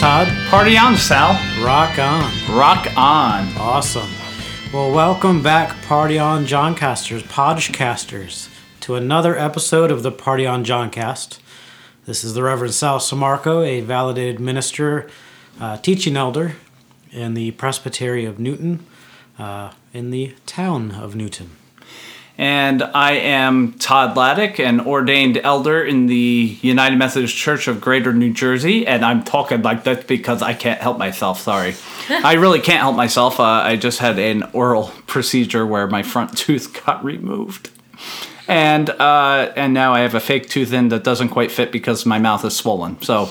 Party on, Todd. Party on, Sal. Rock on. Rock on. Awesome. Well, welcome back, Party on Johncasters, Podgecasters, to another episode of the Party on Johncast. This is the Reverend Sal Samarco, a validated minister, uh, teaching elder in the Presbytery of Newton, uh, in the town of Newton. And I am Todd Laddick, an ordained elder in the United Methodist Church of Greater New Jersey. And I'm talking like that because I can't help myself. Sorry. I really can't help myself. Uh, I just had an oral procedure where my front tooth got removed. And uh, and now I have a fake tooth in that doesn't quite fit because my mouth is swollen. So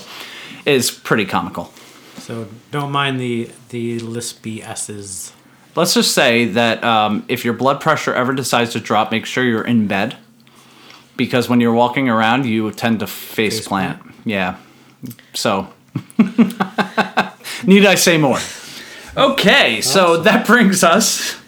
it's pretty comical. So don't mind the the lispy S's. Let's just say that um, if your blood pressure ever decides to drop, make sure you're in bed because when you're walking around, you tend to face, Face plant. Yeah. So, need I say more? Okay, so that brings us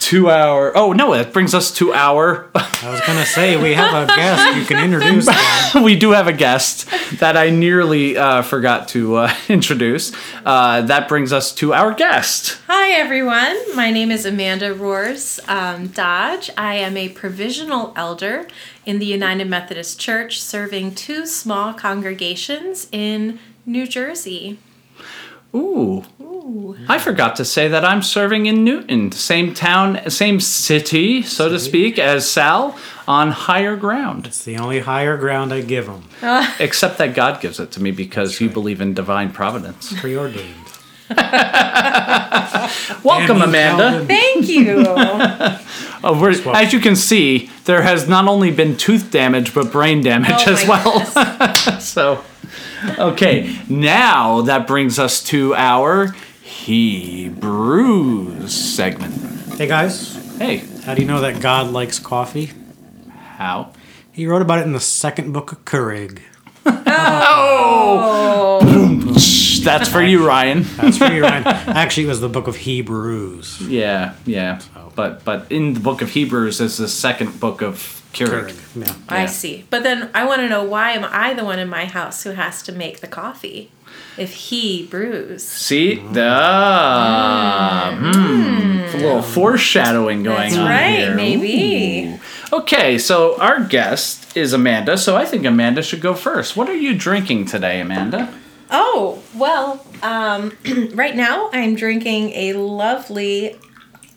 to our. Oh no, that brings us to our. I was gonna say we have a guest. You can introduce them. we do have a guest that I nearly uh, forgot to uh, introduce. Uh, that brings us to our guest. Hi, everyone. My name is Amanda Rohrs um, Dodge. I am a provisional elder in the United Methodist Church, serving two small congregations in New Jersey. Ooh. Ooh. I forgot to say that I'm serving in Newton, same town, same city, so to speak, as Sal, on higher ground. It's the only higher ground I give him. Except that God gives it to me because you believe in divine providence. Preordained. Welcome, Amanda. Calvin. Thank you. Oh, we're- as you can see, there has not only been tooth damage but brain damage Oh as well. so, okay, now that brings us to our Hebrews segment. Hey guys, Hey, how do you know that God likes coffee? how? He wrote about it in the second book of Keurig. That's for you, Ryan. That's for you, Ryan. Actually, it was the book of Hebrews. Yeah, yeah. But but in the book of Hebrews is the second book of Keurig. Keurig. Yeah. I Yeah. see. But then I want to know why am I the one in my house who has to make the coffee if he brews? See? Ah, hmm. A little foreshadowing going That's on right, here. maybe. Ooh. Okay, so our guest is Amanda, so I think Amanda should go first. What are you drinking today, Amanda? Oh, well, um, right now I'm drinking a lovely.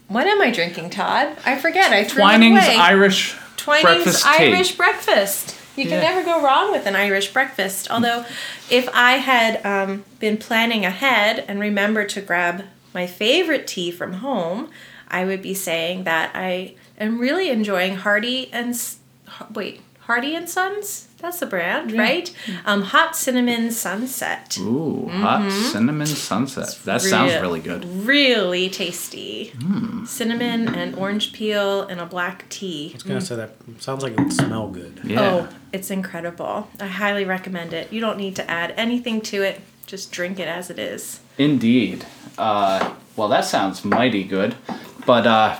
What am I drinking, Todd? I forget. I threw Twining's it away. Irish Twining's breakfast tea. Irish breakfast. You can Yeah. never go wrong with an Irish breakfast. Although, if I had um, been planning ahead and remembered to grab my favorite tea from home, I would be saying that I am really enjoying Harney and wait Harney and Sons. That's the brand, right? Um, hot cinnamon sunset. Ooh, hot cinnamon sunset. That sounds really good. Really tasty. Cinnamon and orange peel and a black tea. I was gonna say that sounds like it would smell good. Yeah. Oh, it's incredible. I highly recommend it. You don't need to add anything to it. Just drink it as it is. Indeed. Uh, well, that sounds mighty good. But uh,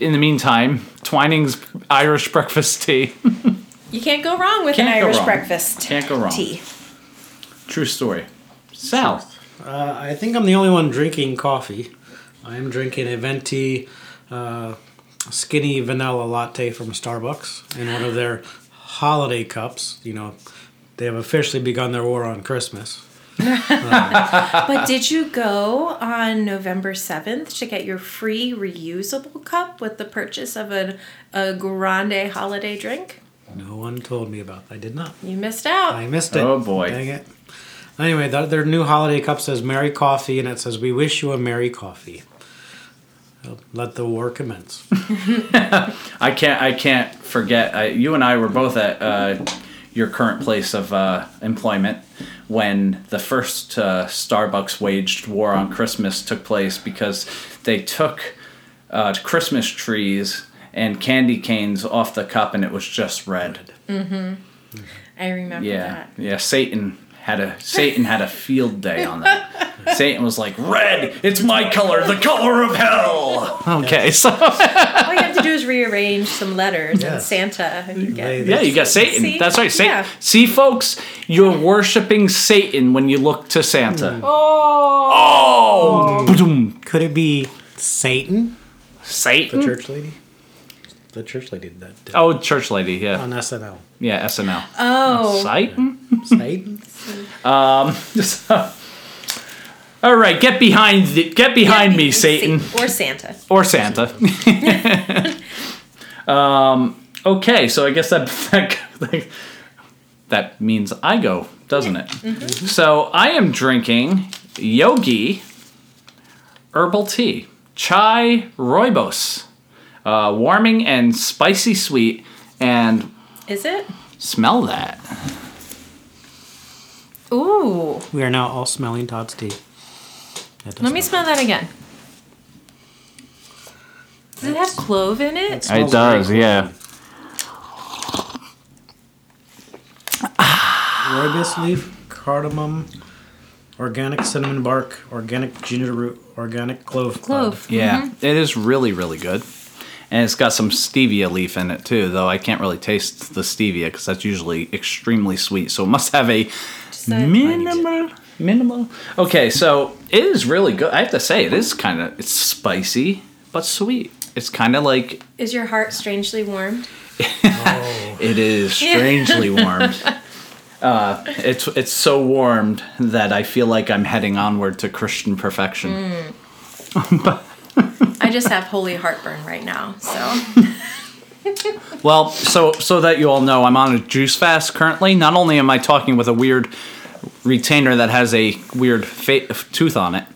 in the meantime, Twining's Irish breakfast tea. You can't go wrong with Can't an go Irish wrong. breakfast. Can't go wrong. Tea. True story. Sal. Uh, I think I'm the only one drinking coffee. I am drinking a venti uh, skinny vanilla latte from Starbucks in one of their holiday cups. You know, they have officially begun their war on Christmas. But did you go on November 7th to get your free reusable cup with the purchase of a, a grande holiday drink? No one told me about. That. I did not. You missed out. I missed it. Oh, boy. Dang it. Anyway, th- their new holiday cup says "Merry Coffee" and it says "We wish you a Merry Coffee." Let the war commence. I can't. I can't forget. I, you and I were both at uh, your current place of uh, employment when the first uh, Starbucks waged war on Christmas took place because they took uh, Christmas trees and candy canes off the cup and it was just red. Mm-hmm. I remember Yeah, that. yeah. Satan had a Satan had a field day on that. Satan was like, "Red, it's my color, the color of hell." Okay, so All you have to do is rearrange some letters Yeah. and Santa. and You get- yeah, you got Satan. See? That's right, Satan. Yeah. See, folks, you're worshiping Satan when you look to Santa. Hmm. Oh. Hmm. Oh, Boom. Could it be Satan, Satan? the Satan. church lady? The church lady did that did Oh, church lady. Yeah, on SNL. yeah. SNL. Oh. Satan. Satan. Um, All right, get behind the, get behind me, Satan. Or Santa. or Santa. um, okay, so I guess that, that that means I go, doesn't it? So I am drinking Yogi herbal tea, chai rooibos, uh, warming and spicy sweet, and Is it? smell that. Ooh. We are now all smelling Todd's tea. That does Let me smell- smell that again. Does it have clove in it? It smells very cool. yeah. Rooibos leaf, cardamom, organic cinnamon bark, organic ginger root, organic clove. Clove. Yeah, mm-hmm. it is really, really good. And it's got some stevia leaf in it too, though I can't really taste the stevia because that's usually extremely sweet. So it must have a a- minimal, minimal. Okay, so it is really good. I have to say, it is kind of it's spicy but sweet. It's kind of like Is your heart strangely warmed? it is strangely warmed. Uh, it's it's so warmed that I feel like I'm heading onward to Christian perfection. I just have holy heartburn right now. So Well, so so that you all know, I'm on a juice fast currently. Not only am I talking with a weird retainer that has a weird fa- tooth on it,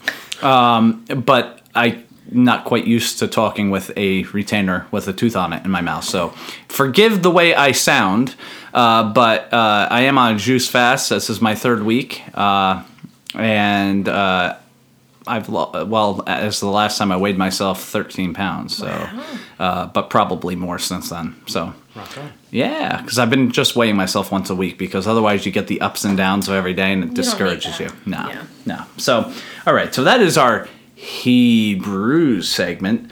um, but I not quite used to talking with a retainer with a tooth on it in my mouth. So forgive the way I sound, uh, but uh, I am on a juice fast. This is my third week, uh, and. Uh, I've lo- well as the last time I weighed myself 13 pounds so uh, but probably more since then so Rock on. yeah because I've been just weighing myself once a week because otherwise you get the ups and downs of every day and it need discourages you no Yeah. no so all right so that is our Hebrews segment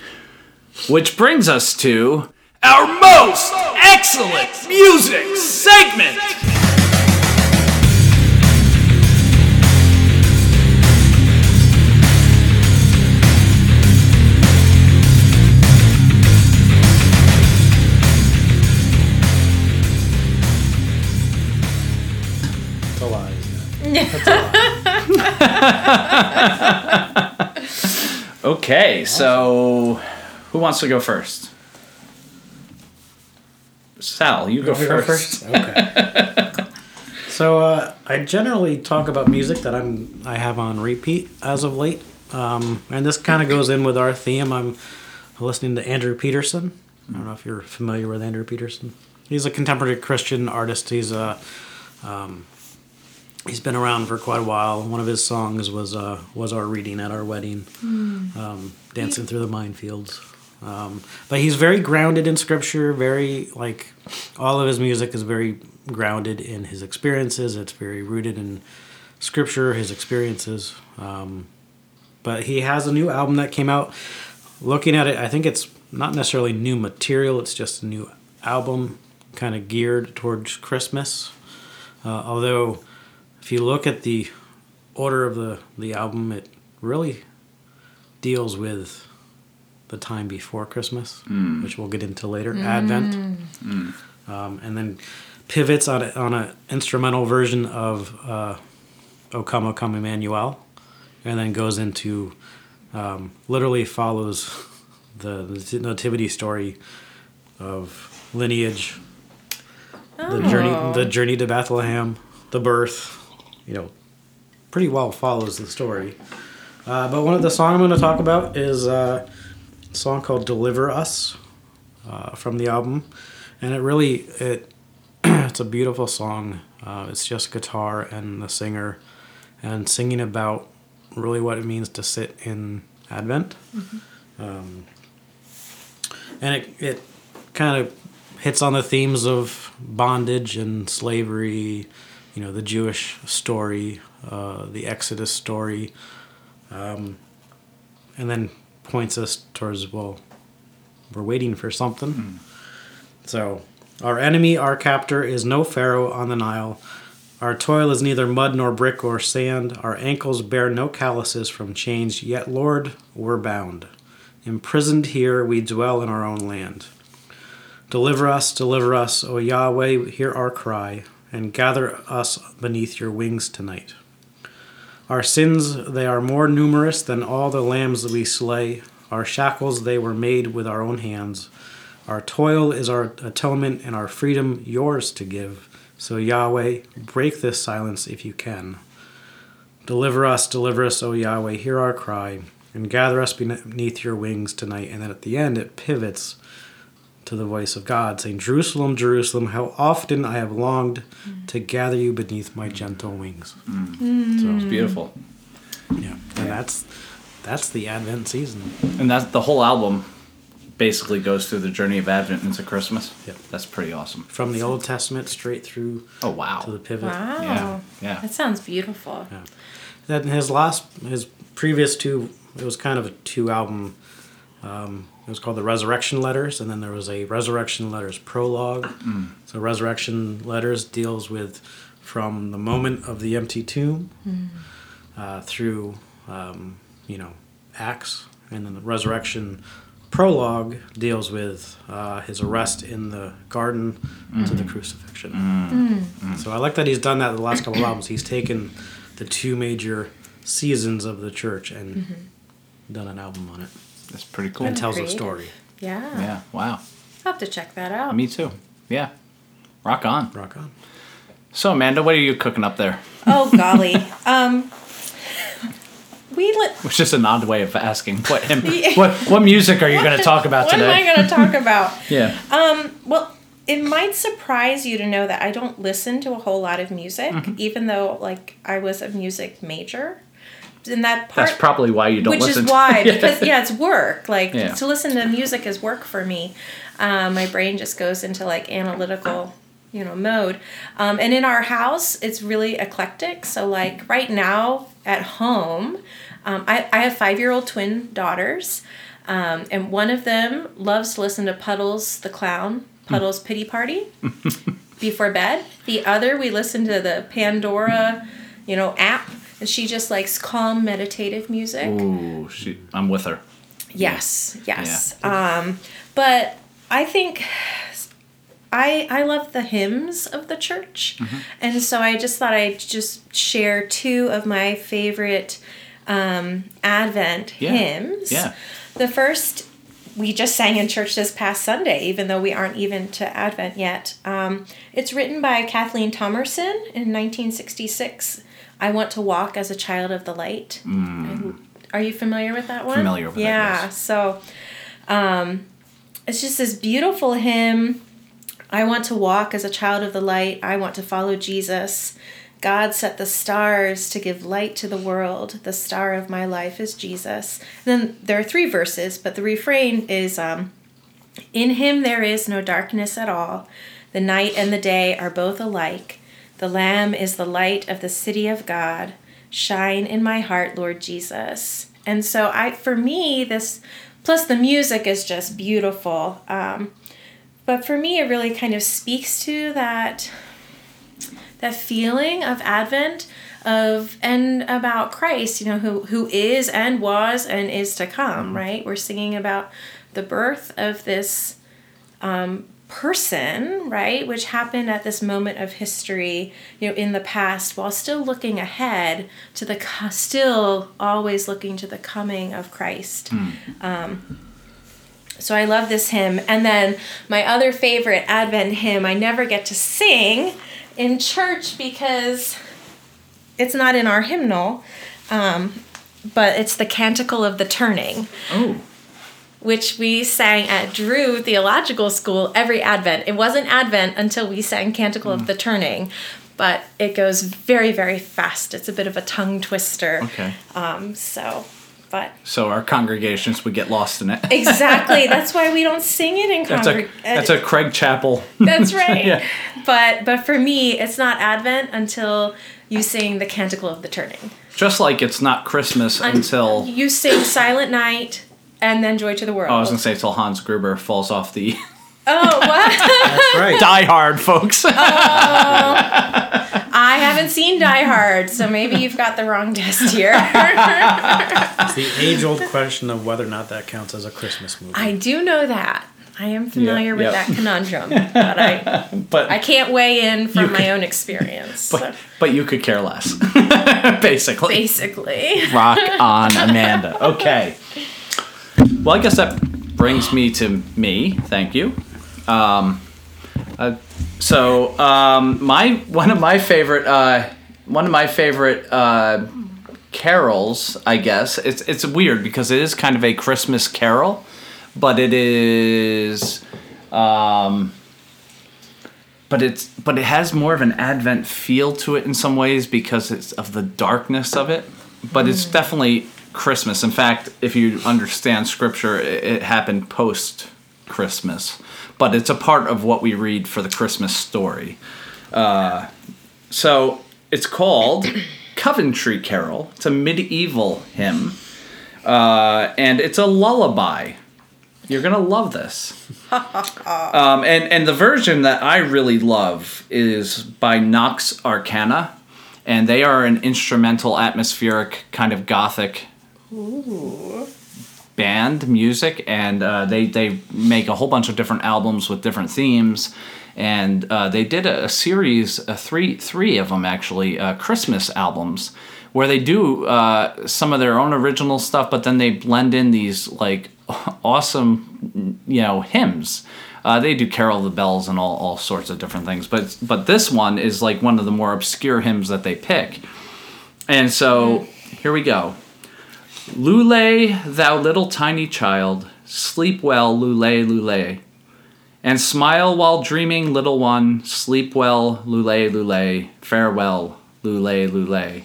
which brings us to our most excellent music segment Okay, so who wants to go first? Sal, you go me to first. Okay. so uh, I generally talk about music that I'm I have on repeat as of late, um, and this kind of goes in with our theme. I'm listening to Andrew Peterson. I don't know if you're familiar with Andrew Peterson. He's a contemporary Christian artist. He's a um, he's been around for quite a while. One of his songs was uh, was our reading at our wedding, um, dancing through the minefields. Um, but he's very grounded in scripture. Very like all of his music is very grounded in his experiences. It's very rooted in scripture, his experiences. Um, but he has a new album that came out. Looking at it, I think it's not necessarily new material. It's just a new album, kind of geared towards Christmas. Uh, although, if you look at the order of the the album, it really deals with the time before Christmas, which we'll get into later, Advent, um, and then pivots on a, on an instrumental version of uh, "O Come, O Come, Emmanuel," and then goes into um, literally follows the, the nativity story of lineage, the journey, the journey to Bethlehem, the birth. You know, pretty well follows the story. Uh, but one of the songs I'm going to talk about is uh, a song called "Deliver Us" uh, from the album, and it really it it's a beautiful song. Uh, it's just guitar and the singer, and singing about really what it means to sit in Advent. Um, and it it kind of hits on the themes of bondage and slavery, you know, the Jewish story, uh, the Exodus story, um, and then points us towards well, we're waiting for something. So, our enemy, our captor, is no Pharaoh on the Nile. Our toil is neither mud nor brick or sand. Our ankles bear no calluses from chains, yet, Lord, we're bound. Imprisoned here, we dwell in our own land. Deliver us, deliver us, O Yahweh, hear our cry, and gather us beneath your wings tonight. Our sins, they are more numerous than all the lambs that we slay. Our shackles, they were made with our own hands. Our toil is our atonement, and our freedom yours to give. So, Yahweh, break this silence if you can. Deliver us, deliver us, O Yahweh, hear our cry, and gather us beneath your wings tonight. And then at the end, it pivots to the voice of God, saying, Jerusalem, Jerusalem, how often I have longed to gather you beneath my gentle wings. so It's beautiful. Yeah, and that's that's the Advent season. And that's the whole album basically goes through the journey of Advent into Christmas. Yep. That's pretty awesome. From the Old Testament straight through Oh wow. to the pivot. Wow. Yeah, yeah. That sounds beautiful. Yeah. Then his last, his previous two, it was kind of a two album. Um, it was called the Resurrection Letters, and then there was a Resurrection Letters prologue. So Resurrection Letters deals with from the moment of the empty tomb uh, through, um, you know, Acts, and then the Resurrection prologue deals with uh, his arrest in the garden to the crucifixion. So I like that he's done that in the last couple of albums. He's taken the two major seasons of the church and done an album on it That's pretty cool. and tells a story. Yeah. Yeah. Wow. I'll have to check that out. Me too. Yeah. Rock on. Rock on. So Amanda, what are you cooking up there? Oh golly. um we let Which is an odd way of asking what him, what what music are you going to talk about what today? am I gonna talk about? yeah. Um, well, it might surprise you to know that I don't listen to a whole lot of music, Mm-hmm. even though like I was a music major. And that part. That's probably why you don't which listen. is why because yeah it's work. Like Yeah. to listen to music is work for me. Um, my brain just goes into like analytical you know mode. Um, and in our house it's really eclectic. So like right now at home um, I, I have five year old twin daughters. Um, and one of them loves to listen to puddles the clown puddles pity party before bed. The other we listen to the pandora you know app and she just likes calm meditative music Ooh, she, I'm with her. Yes, yes. Um, but I think I I love the hymns of the church, Mm-hmm. and so I just thought I'd just share two of my favorite um, Advent Yeah, hymns. yeah. The first we just sang in church this past Sunday, even though we aren't even to Advent yet. Um, it's written by Kathleen Thomerson in 1966. I want to walk as a child of the light. I- Are you familiar with that one? Mm. Familiar with it, yeah, yes. so um, it's just this beautiful hymn. I want to walk as a child of the light. I want to follow Jesus. God set the stars to give light to the world. The star of my life is Jesus. then there are three verses, but the refrain is um, In him there is no darkness at all. The night and the day are both alike. The Lamb is the light of the city of God. Shine in my heart, Lord Jesus. And so I for me this plus the music is just beautiful. Um, but for me it really kind of speaks to that that feeling of Advent of and about Christ, you know, who who is and was and is to come, right? We're singing about the birth of this um, person, right, which happened at this moment of history, you know, in the past, while still looking ahead to the still always looking to the coming of Christ. Um, so I love this hymn. And then my other favorite Advent hymn, I never get to sing in church because it's not in our hymnal, um, but it's the Canticle of the Turning Oh, which we sang at Drew Theological School every Advent. It wasn't Advent until we sang Canticle of the Turning, but it goes very, very fast. It's a bit of a tongue twister. okay. Um, so, but So our congregations would get lost in it. exactly, that's why we don't sing it in That's congreg- that's a Craig Chapel. That's right. Yeah. But but for me, it's not Advent until you sing the Canticle of the Turning. Just like it's not Christmas until You sing Silent Night and then Joy to the World. oh, I was gonna say till Hans Gruber falls off the Oh, what? That's right. Die Hard, folks. Oh. I haven't seen Die Hard, so maybe you've got the wrong test here. It's the age old question of whether or not that counts as a Christmas movie. I do know that. I am familiar with yeah. that conundrum, but I but I can't weigh in from my can- own experience. but, but you could care less, basically. basically. Rock on, Amanda. Okay. Well, I guess that brings me to me. Thank you. Um, uh, so um, my one of my favorite uh, one of my favorite uh, carols, I guess it's it's weird because it is kind of a Christmas carol, but it is. Um, but it's but it has more of an advent feel to it in some ways because it's of the darkness of it but it's definitely christmas. In fact if you understand scripture it, it happened post christmas but it's a part of what we read for the christmas story. Uh, so it's called coventry carol. It's a medieval hymn. Uh, and it's a lullaby. You're gonna love this. Um, and and the version that I really love is by Nox Arcana, and they are an instrumental, atmospheric kind of gothic band music, and uh, they they make a whole bunch of different albums with different themes. And uh, they did a, a series, a three three of them actually, uh, Christmas albums, where they do uh, some of their own original stuff, but then they blend in these like awesome, you know, hymns. Uh, they do "Carol the Bells" and all, all sorts of different things, but but this one is like one of the more obscure hymns that they pick. And so here we go. Lule, thou little tiny child, sleep well, Lule, Lule. And smile while dreaming, little one, sleep well, Lule, Lule. Farewell, Lule, Lule.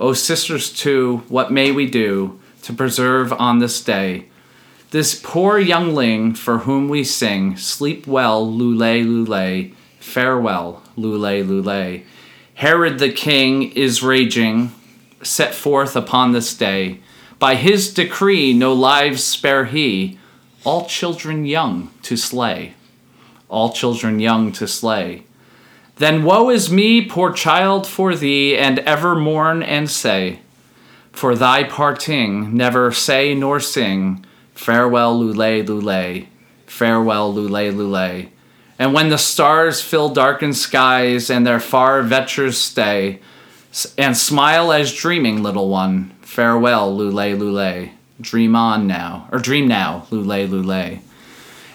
O sisters too, what may we do to preserve on this day this poor youngling for whom we sing, sleep well, Lule, Lule. Farewell, Lule, Lule. Herod the king is raging, set forth upon this day. By his decree, no lives spare he, all children young to slay. All children young to slay. Then woe is me, poor child, for thee, and ever mourn and say, For thy parting, never say nor sing, Farewell, Lule, Lule. Farewell, Lule, Lule. And when the stars fill darkened skies and their far ventures stay, and smile as dreaming, little one, farewell, Lule, Lule. Dream on now, or dream now, Lule, Lule.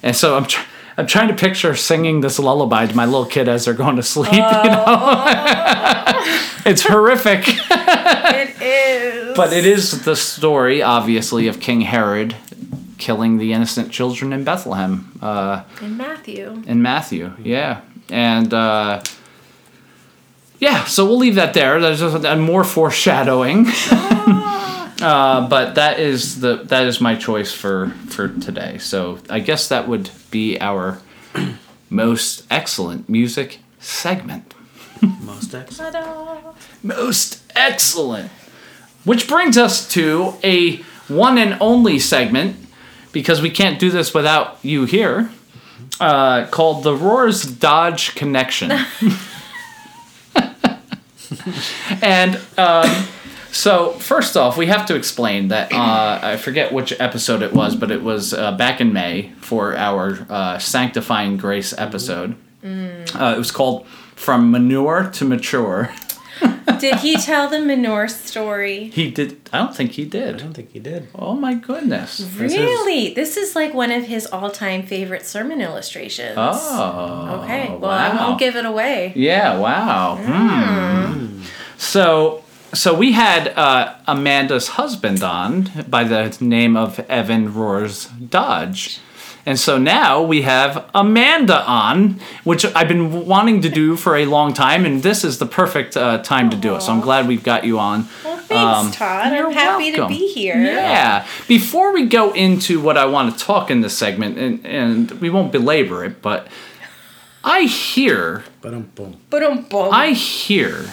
And so I'm, tr- I'm trying to picture singing this lullaby to my little kid as they're going to sleep. You know, it's horrific. It is. But it is the story, obviously, of King Herod killing the innocent children in Bethlehem uh, in Matthew. in Matthew. Yeah. And uh, yeah, so we'll leave that there. There's just a, more foreshadowing. uh, but that is the that is my choice for for today. So I guess that would be our most excellent music segment. Most excellent. Ta-da. Most excellent. Which brings us to a one and only segment, because we can't do this without you here, uh, called the Rohrs Dodge Connection. and um, so, first off, we have to explain that uh, I forget which episode it was, but it was uh, back in May for our uh, Sanctifying Grace episode. Uh, it was called From Manure to Mature. Did he tell the manure story? He did. I don't think he did. I don't think he did. Oh my goodness. This is- Really? This is like one of his all-time favorite sermon illustrations. Oh. Okay. Well, I won't give it away. Yeah. Wow. Hmm. So. So we had uh, Amanda's husband on by the name of Evan Rohrs Dodge. And so now we have Amanda on, which I've been wanting to do for a long time, and this is the perfect uh, time to do it. So I'm glad we've got you on. Well, thanks, Um, Todd. I'm happy welcome. to be here. Yeah. Before we go into what I want to talk in this segment, and, and we won't belabor it, but I hear, But um, boom. But um, boom. I hear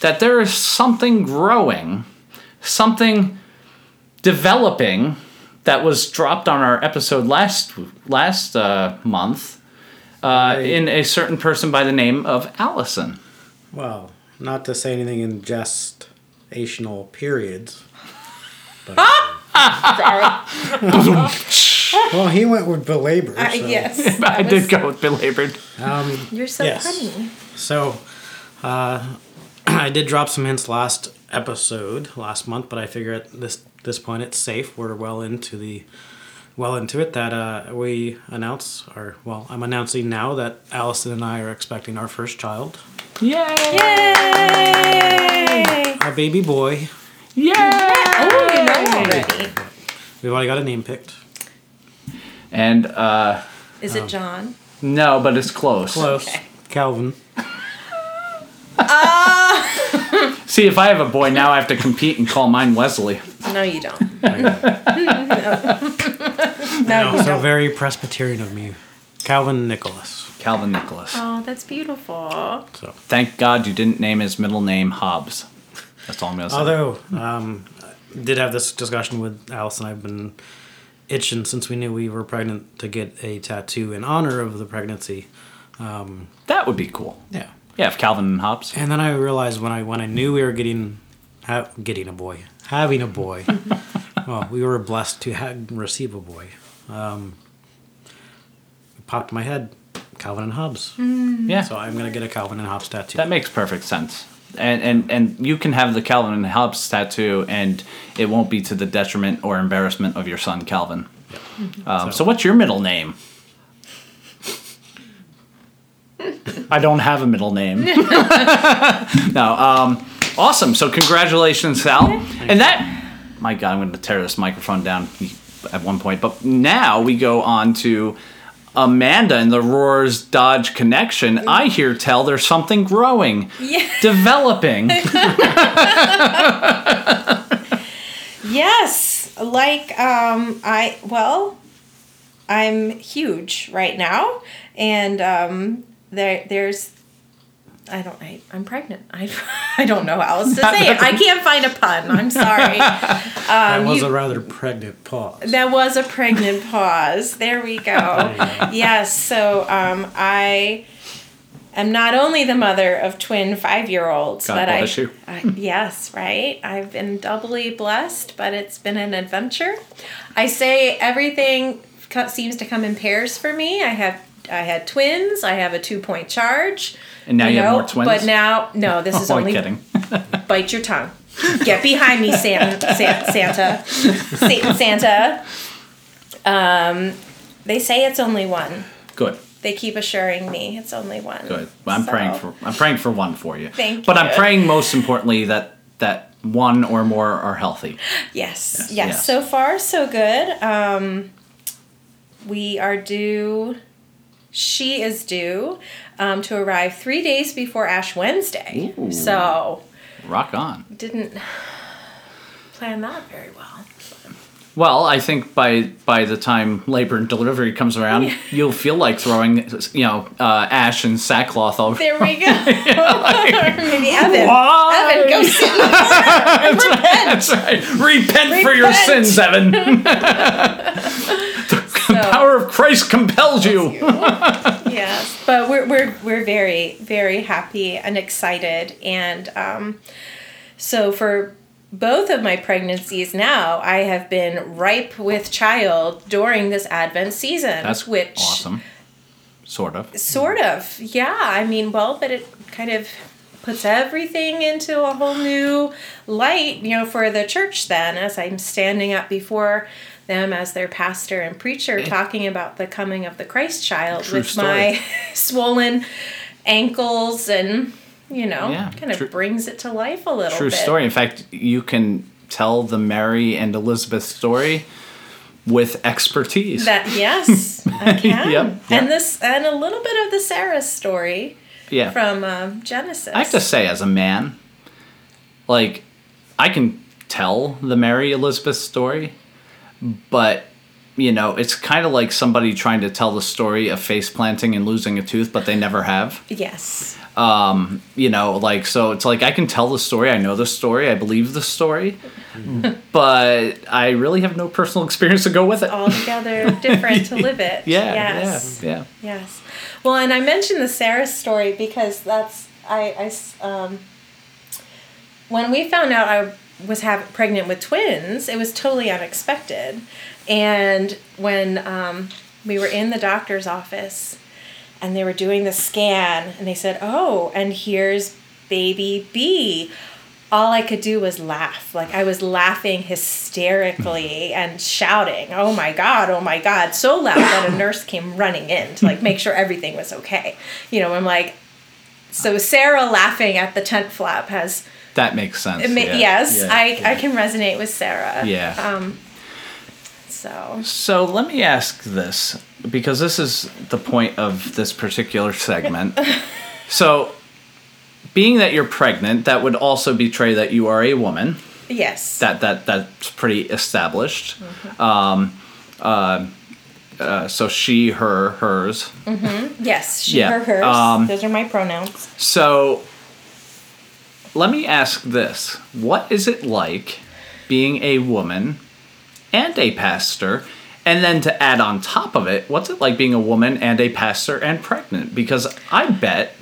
that there is something growing, something developing that was dropped on our episode last last uh, month uh, in a certain person by the name of Allison. Well, not to say anything in gestational periods. But, well, he went with belabor. Uh, yes. I did was- go with belabored. Um, You're so Yes. funny. So, uh, I did drop some hints last episode last month, but I figure at this this point it's safe. We're well into the well into it that uh, we announce or well, I'm announcing now that Allison and I are expecting our first child, Yay! Yay! a baby boy. Yay! Oh, you know already. We've already got a name picked. And uh, Is it John? no, but it's close. Close, Calvin. See, if I have a boy now, I have to compete and call mine Wesley. No, you don't. no, no you So don't. very Presbyterian of me, Calvin Nicholas. Calvin Nicholas. Oh, that's beautiful. So. Thank God you didn't name his middle name Hobbes. That's all I'm gonna say. Although, um, I did have this discussion with Allison. I've been itching since we knew we were pregnant to get a tattoo in honor of the pregnancy. that would be cool. Yeah. Yeah, if Calvin and Hobbes. And then I realized when I when I knew we were getting ha- getting a boy, having a boy. well, we were blessed to ha- receive a boy. Um, it popped in my head, Calvin and Hobbes. Yeah, So I'm gonna get a Calvin and Hobbes tattoo. that makes perfect sense. And, and and you can have the Calvin and Hobbes tattoo, and it won't be to the detriment or embarrassment of your son Calvin. Um, so. So- what's your middle name? I don't have a middle name. no. Um, awesome. So congratulations, Sal. And that, my God, I'm going to tear this microphone down at one point. But now we go on to Amanda and the Rohrs Dodge connection. I hear tell there's something growing, Yeah. developing. Yes, like um, I well, I'm huge right now, and um, there there's. I don't. I, I'm pregnant. I, I don't know how else to say it. I can't find a pun. I'm sorry. that was you- a rather pregnant pause. That was a pregnant pause. There we go. yes. So um, I am not only the mother of twin five-year-olds, God but bless I, you. I yes, right. I've been doubly blessed, but it's been an adventure. I say everything co- seems to come in pairs for me. I have. I had twins. I have a two-point charge. And now you have more twins? But now, no, this is Oh, I'm only kidding. bite your tongue. Get behind me, San, San, Santa. Satan Santa. Um, they say it's only one. Good. They keep assuring me it's only one. Good. Well, I'm So- praying for I'm praying for one for you. Thank But I'm praying most importantly that that one or more are healthy. Yes, yes. yes. So far, so good. Um, we are due. She is due um, to arrive three days before Ash Wednesday. Ooh. So Rock on. didn't plan that very well. Well, I think by by the time labor and delivery comes around, you'll feel like throwing, you know, uh, ash and sackcloth over. There we go. or maybe Evan. Why? Evan, go sit in the corner and repent. That's right. Repent, for your sins, Evan. The power of Christ compels you. yes, but we're we're we're very very happy and excited, and um, so for both of my pregnancies now, I have been ripe with child during this Advent season. That's which awesome. Sort of. sort of yeah. I mean, well, but it kind of puts everything into a whole new light, you know, for the church. Then, as I'm standing up before them as their pastor and preacher, talking about the coming of the Christ child True with story. my swollen ankles and you know, Yeah, kind of true- brings it to life a little True bit. story. In fact, you can tell the Mary and Elizabeth story with expertise. That yes, I can. Yep, yep. And this and a little bit of the Sarah story yeah. from um, Genesis. I have to say, as a man, like, I can tell the Mary Elizabeth story, but you know, it's kind of like somebody trying to tell the story of face planting and losing a tooth, but they never have. Yes. Um, you know, like so it's like I can tell the story, I know the story, I believe the story, but I really have no personal experience to go with it. Altogether different to live it. Yeah, Yes. yeah, yeah. Yes. Well, and I mentioned the Sarah story because that's I. um, when we found out I was have, pregnant with twins, it was totally unexpected. And when um, we were in the doctor's office and they were doing the scan and they said, "Oh, and here's baby B." All I could do was laugh. Like I was laughing hysterically and shouting, "Oh my god, oh my god." So loud that a nurse came running in to like make sure everything was okay. You know, I'm like so Sarah laughing at the tent flap has That makes sense. ma- yeah. yes, Yeah. I I can resonate with Sarah. Yeah. Um so So let me ask this because this is the point of this particular segment. so, being that you're pregnant, that would also betray that you are a woman. yes. That that that's pretty established. Mm-hmm. Um, uh, uh, so she, her, hers. Mm-hmm. yes, she Yeah, her hers. um, Those are my pronouns. So, let me ask this: What is it like being a woman and a pastor? And then to add on top of it, what's it like being a woman and a pastor and pregnant? Because I bet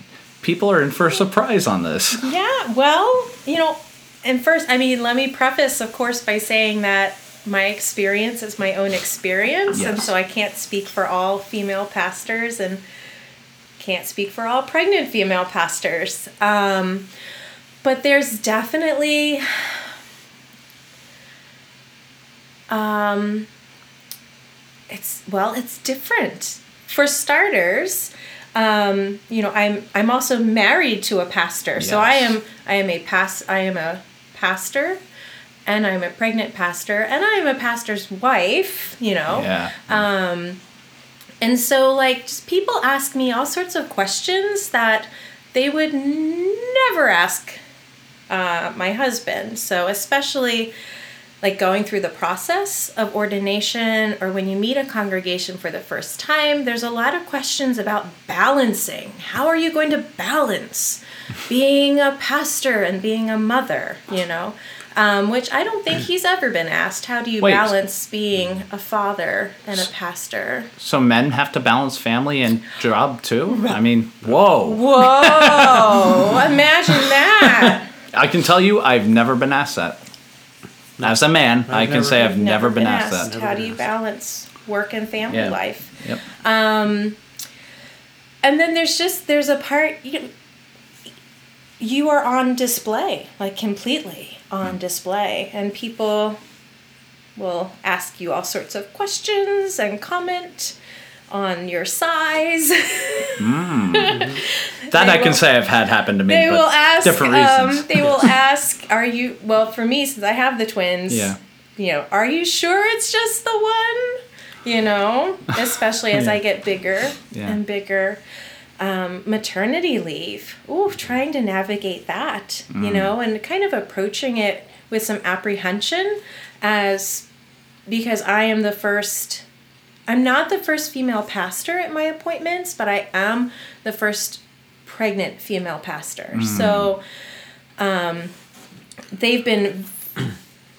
people are in for a surprise on this. Yeah, well, you know, and first, I mean, let me preface, of course, by saying that my experience is my own experience, and so I can't speak for all female pastors and can't speak for all pregnant female pastors. Um, but there's definitely um, it's well, it's different. For starters, um, you know, I'm I'm also married to a pastor, so I am I am a pas I am a pastor, and I'm a pregnant pastor, and I'm a pastor's wife. You know, Yeah. Um, and so, like, just people ask me all sorts of questions that they would never ask uh, my husband. So, especially like going through the process of ordination or when you meet a congregation for the first time, there's a lot of questions about balancing. How are you going to balance being a pastor and being a mother, you know? Um, which I don't think he's ever been asked. How do you Wait. balance being a father and a pastor? So men have to balance family and job too. I mean, whoa! Whoa! imagine that. I can tell you, I've never been asked that. As a man, I can never- say I've never, been, asked, that. How do you balance work and family Yeah. life? Yep. Um, and then there's just there's a part you you are on display, like completely on display, and people will ask you all sorts of questions and comment on your size. That They I can will- say I've had happen to me, they will ask different um, reasons. they will ask are you well for me since i have the twins Yeah. you know are you sure it's just the one you know especially as Yeah. i get bigger Yeah. and bigger um, maternity leave ooh trying to navigate that Mm. you know and kind of approaching it with some apprehension as because i am the first i'm not the first female pastor at my appointments but i am the first pregnant female pastor. So um, they've been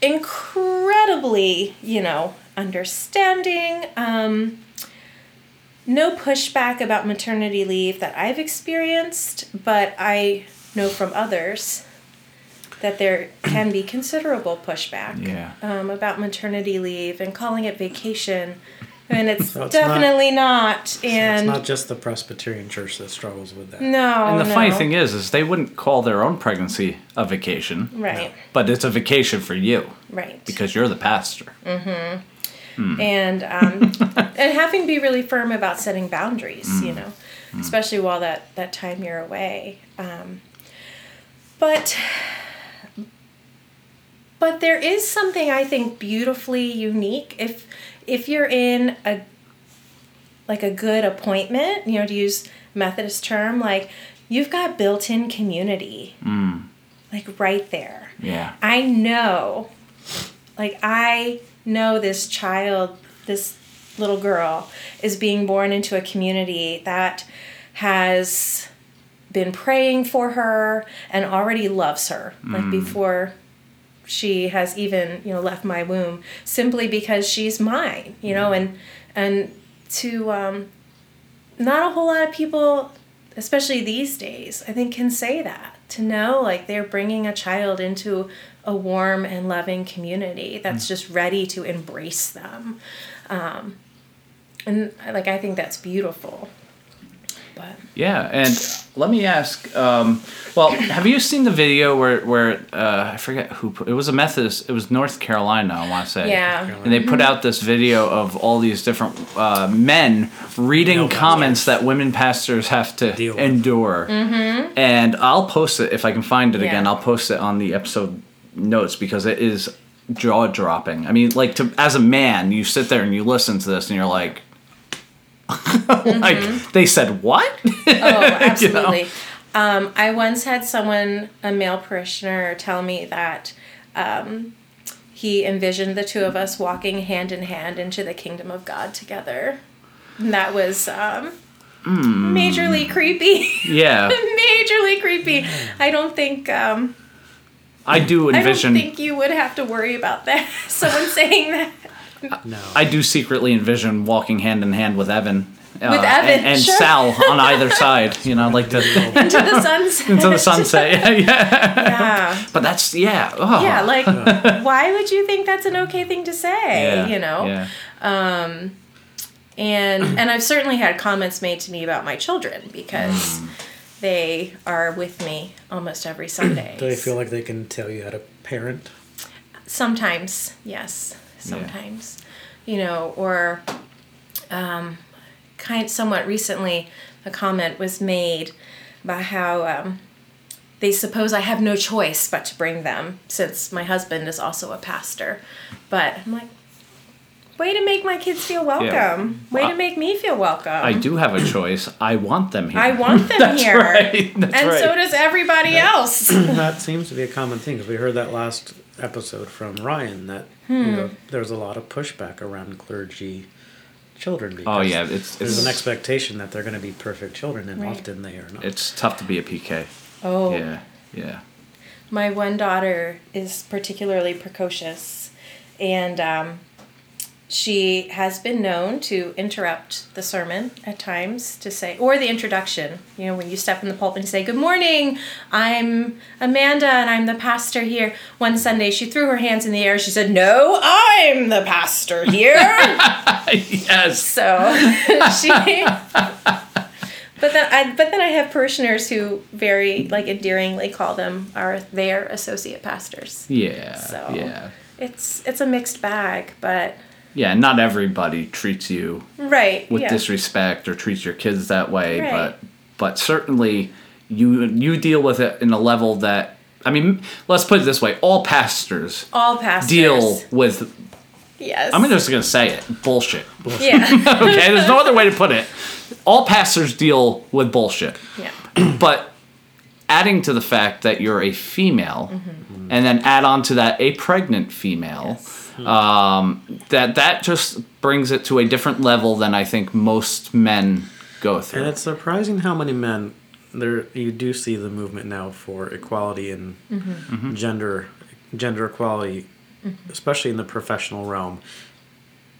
incredibly, you know, understanding. Um, no pushback about maternity leave that I've experienced, but I know from others that there can be considerable pushback Yeah. um, about maternity leave and calling it vacation. And it's, So it's not- definitely not. So And it's not just the Presbyterian Church that struggles with that. no. And the no. funny thing is, is they wouldn't call their own pregnancy a vacation, right, but it's a vacation for you right. because you're the pastor. and um, and having to be really firm about setting boundaries you know especially while that that time you're away um, but but there is something i think beautifully unique if if you're in a like a good appointment you know to use methodist term like you've got built-in community mm. like right there. Yeah. I know, like, I know this child, this little girl is being born into a community that has been praying for her and already loves her like mm. before she has even you know left my womb simply because she's mine you know and and to um not a whole lot of people especially these days i think can say that to know like they're bringing a child into a warm and loving community that's just ready to embrace them. Um and like i think that's beautiful but Yeah, and let me ask. Um, well, have you seen the video where where uh, I forget who put, it was a Methodist? It was North Carolina, I want to say. Yeah. And they put out this video of all these different uh, men reading Male comments pastors. that women pastors have to Deal endure. Mm-hmm. And I'll post it if I can find it again. I'll post it on the episode notes because it is jaw dropping. I mean, like to as a man, you sit there and you listen to this and you're like. like they said what Oh, absolutely. um, I once had someone, a male parishioner, tell me that um, he envisioned the two of us walking hand in hand into the kingdom of God together. And that was um, majorly creepy. Yeah, majorly creepy. I don't think. Um, I do envision. I don't think you would have to worry about that. Someone saying that. Uh, no. I do secretly envision walking hand in hand with Evan. Uh, With Evan, and, and sure. Sal on either side, you know, like the Into the sunset. into the sunset. Yeah, yeah. Yeah. But that's yeah. Oh. Yeah, like, why would you think that's an okay thing to say? Yeah, You know? Yeah. Um, and and I've certainly had comments made to me about my children because mm. they are with me almost every Sunday. Do they feel like they can tell you how to parent? Sometimes, yes, sometimes, you know, or um, kind somewhat recently, a comment was made about how um, they suppose I have no choice but to bring them since my husband is also a pastor. But I'm like, way to make my kids feel welcome. Way Uh, to make me feel welcome. I do have a choice. I want them here. I want them That's here. right. That's and right. so does everybody else. that seems to be a common thing because we heard that last episode from Ryan that Hmm. you know there's a lot of pushback around clergy children. Because Oh yeah, it's there's it's an expectation that they're going to be perfect children, and Right. often they are not. it's tough to be a PK. Oh, Yeah, yeah. my one daughter is particularly precocious, and um, she has been known to interrupt the sermon at times to say, or the introduction. You know, when you step in the pulpit and say, Good morning, I'm Amanda and I'm the pastor here. One Sunday she threw her hands in the air. She said, No, I'm the pastor here. yes. So she. But then I but then I have parishioners who very like endearingly call them our their associate pastors. Yeah. So- Yeah. It's it's a mixed bag, but Yeah. Not everybody treats you right. with yeah. disrespect or treats your kids that way, Right. but but certainly you you deal with it in a level that I mean, let's put it this way: all pastors All pastors deal with. Yes. I'm just gonna say it: bullshit. Yeah. Okay, there's no other way to put it. All pastors deal with bullshit. yeah. But adding to the fact that you're a female, Mm-hmm. and then add on to that a pregnant female, um, that that just brings it to a different level than I think most men go through. And it's surprising how many men there you do see the movement now for equality and Mm-hmm. gender gender equality, especially in the professional realm,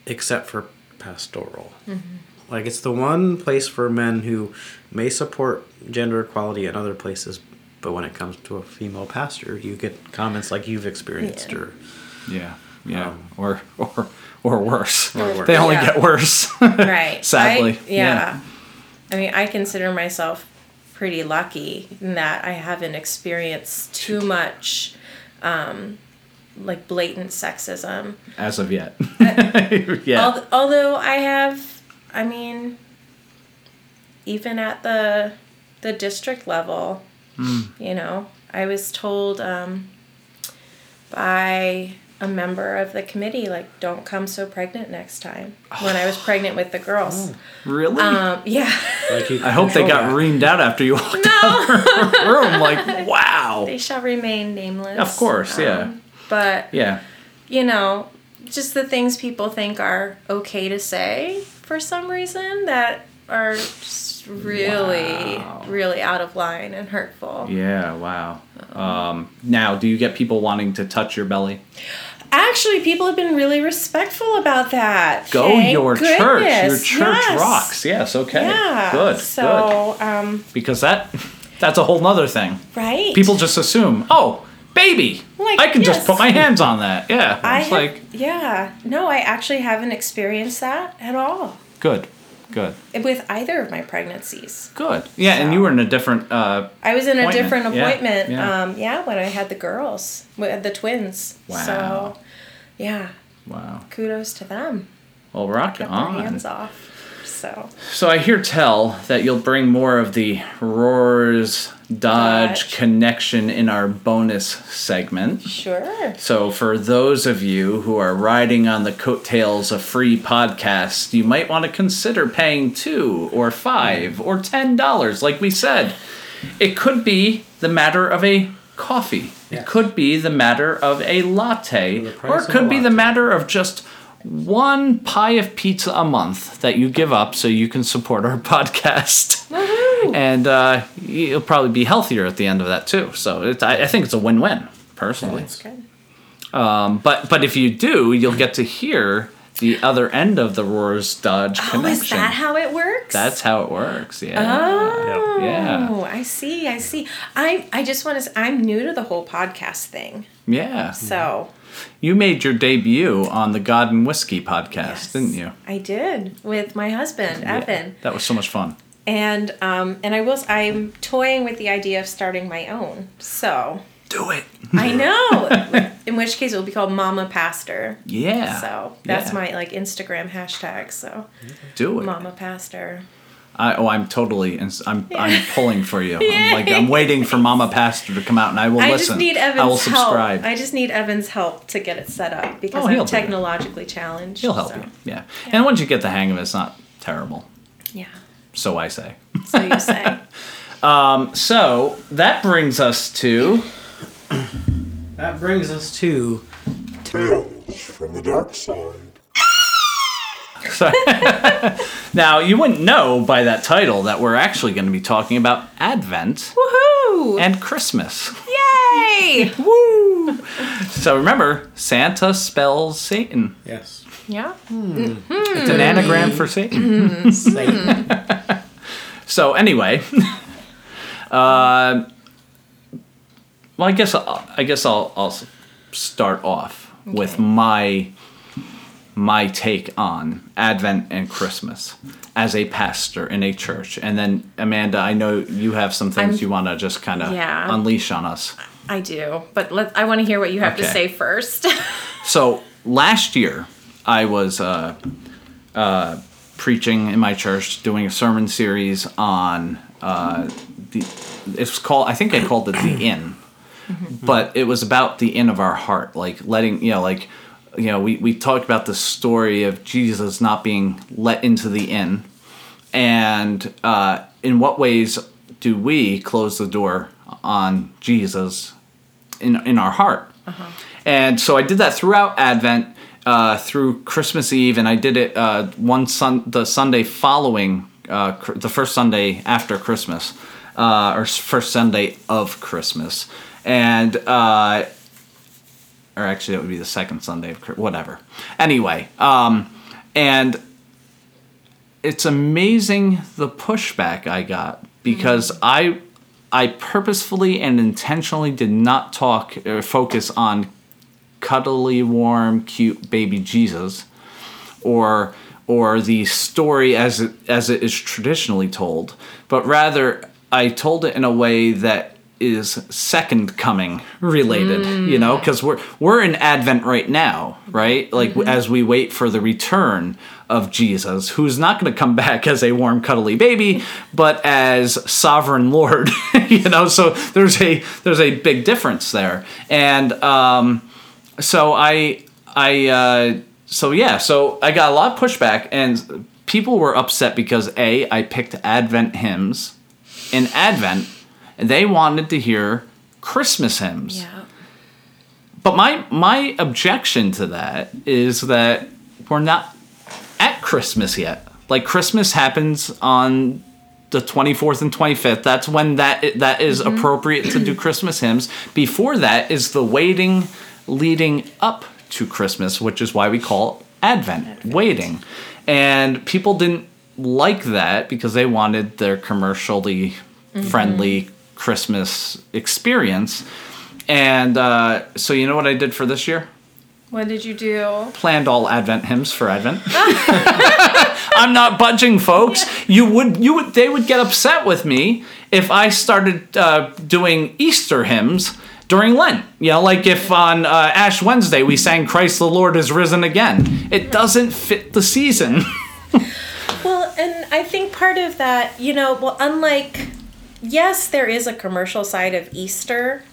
except for pastoral. Mm-hmm. Like it's the one place for men who may support gender equality in other places, but when it comes to a female pastor, you get comments like you've experienced Yeah. or yeah, yeah, Um, or or or worse. Or worse. They only Yeah. get worse. Right. Sadly, I, yeah. I mean, I consider myself pretty lucky in that I haven't experienced too much um, like blatant sexism. As of yet. yeah. Al- although I have, I mean, even at the the district level, you know, I was told um, by a member of the committee, like, don't come so pregnant next time. When I was pregnant with the girls, really? um, yeah, like I hope they got that. reamed out after you walked no, out the room. Like, wow. they shall remain nameless. Of course, yeah. Um, but Yeah. you know, just the things people think are okay to say for some reason that are just really, Wow. really out of line and hurtful. Yeah, wow. Um, now, do you get people wanting to touch your belly? Actually, people have been really respectful about that. Go Thank your church. Your church Yes. rocks. Yes, okay. Yeah. Good. good. So, um, Because that that's a whole nother thing. right. People just assume, oh, baby. Like, I can just put my hands on that. Yeah. I It's have- like yeah. No, I actually haven't experienced that at all good. Good. with either of my pregnancies. Good. Yeah, and you were in a different uh I was in a different appointment. yeah. Um, yeah, when I had the girls, with the twins. Wow. So, yeah, wow. kudos to them. Well, rock Got on. hands off. So, So I hear tell that you'll bring more of the Rohrs Dodge, Dodge. connection in our bonus segment. sure. So for those of you who are riding on the coattails of free podcasts, you might want to consider paying two or five or ten dollars, like we said. It could be the matter of a coffee. Yes. It could be the matter of a latte, the or it could be the matter of just one pie of pizza a month that you give up so you can support our podcast. Woohoo! And uh, you'll probably be healthier at the end of that too. So it, I, I think it's a win-win, personally. That's good. Um, but but if you do, you'll get to hear the other end of the Rohrs Dodge Oh, connection. is that how it works? That's how it works. Yeah. Oh, Yeah. I see. I see. I I just want to. I'm new to the whole podcast thing, Yeah. so You made your debut on the God and Whiskey podcast, yes, didn't you? I did with my husband Yeah. Evan, That was so much fun. and um and I will. I'm toying with the idea of starting my own. So Do it. I know. In which case it will be called Mama Pastor. Yeah. So that's Yeah. my like Instagram hashtag. So Do it. Mama Pastor. I, oh, I'm totally. ins- I'm. I'm pulling for you. I'm like. I'm waiting for Mama Pastor to come out, and I will I listen. just need Evan's I will subscribe. help. I just need Evan's help to get it set up because Oh, I'm technologically challenged. He'll help so, you. Yeah. And once you get the hang of it, it's not terrible. Yeah. So I say. So you say. Um, so that brings us to. That brings us to Tales from the dark side. So, now you wouldn't know by that title that we're actually going to be talking about Advent Woohoo! and Christmas. Yay! Woo! So remember, Santa spells Satan. yes, Yeah. Hmm. It's an hmm. anagram for Satan. Hmm. Satan. So anyway, uh, well, I guess I'll, I guess I'll I'll s- start off with my my take on Advent and Christmas as a pastor in a church, and then Amanda, I know you have some things I'm- you want to just kind of Yeah. unleash on us. I do, but let I want to hear what you have to say first. So last year, I was uh, uh, preaching in my church, doing a sermon series on uh, the. It's called. I think I called it the inn, but it was about the inn of our heart, like letting you know, like you know, we we talked about the story of Jesus not being let into the inn, and uh, in what ways do we close the door on Jesus in in our heart? And so I did that throughout Advent, uh, through Christmas Eve, and I did it uh, one sun the Sunday following uh, cr- the first Sunday after Christmas, uh, or first Sunday of Christmas, and uh, or actually it would be the second Sunday of whatever. Anyway, um, and it's amazing the pushback I got because I I purposefully and intentionally did not talk or focus on cuddly, warm, cute baby Jesus or or the story as it as it is traditionally told, but rather I told it in a way that is second coming related, you know, because we're we're in Advent right now, right? Like as we wait for the return of Jesus, who's not going to come back as a warm, cuddly baby, but as sovereign Lord, you know. So there's a there's a big difference there, and um, so I I uh, so yeah, so I got a lot of pushback, and people were upset because a I picked Advent hymns in Advent, and they wanted to hear Christmas hymns. yeah. but my my objection to that is that we're not at Christmas yet. Like Christmas happens on the 24th and 25th. That's when that that is mm-hmm. appropriate to do Christmas hymns. Before that is the waiting leading up to Christmas, which is why we call Advent, waiting. And people didn't like that because they wanted their commercially friendly mm-hmm. Christmas experience. And uh, so, you know what I did for this year? What did you do? Planned all Advent hymns for Advent. I'm not budging, folks. You would, you would, they would get upset with me if I started uh, doing Easter hymns during Lent. You know, like if on uh, Ash Wednesday we sang "Christ the Lord is risen again." It doesn't fit the season. Well, and I think part of that, you know, well, unlike, yes, there is a commercial side of Easter,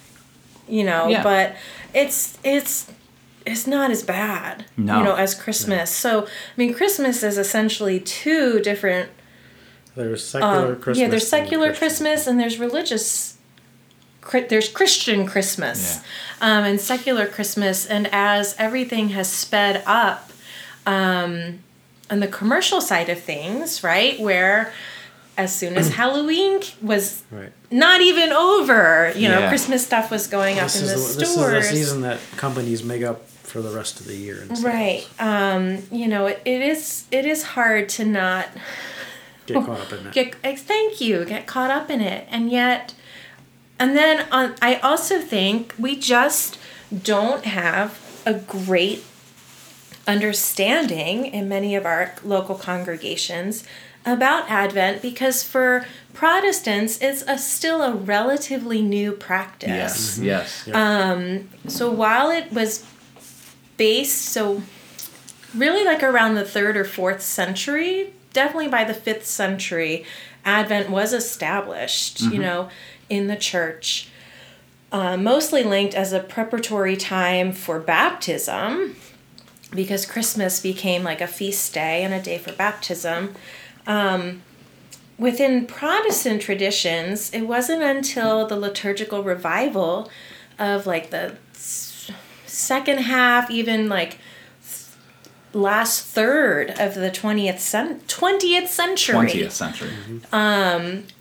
you know, Yeah. but it's it's it's not as bad, No. you know, as Christmas. So, I mean, Christmas is essentially two different. There's secular Um, Christmas. yeah, there's secular Christian. Christmas and there's religious. Chri- There's Christian Christmas, um, and secular Christmas, and as everything has sped up, um, on the commercial side of things, right, where as soon as Halloween was Right. not even over, you know, Christmas stuff was going up in the the, this is stores. the season that companies make up for the rest of the year. Right. Um, you know, it, it is it is hard to not Get caught up in that. get thank you get caught up in it and yet and then on i also think we just don't have a great understanding in many of our local congregations about advent because for protestants it's a, still a relatively new practice. Yes. Um so while it was based so really like around the third or fourth century definitely by the fifth century advent was established you know in the church uh, mostly linked as a preparatory time for baptism because christmas became like a feast day and a day for baptism um, within protestant traditions it wasn't until the liturgical revival of like the second half even like last third of the 20th cen- 20th century 20th century.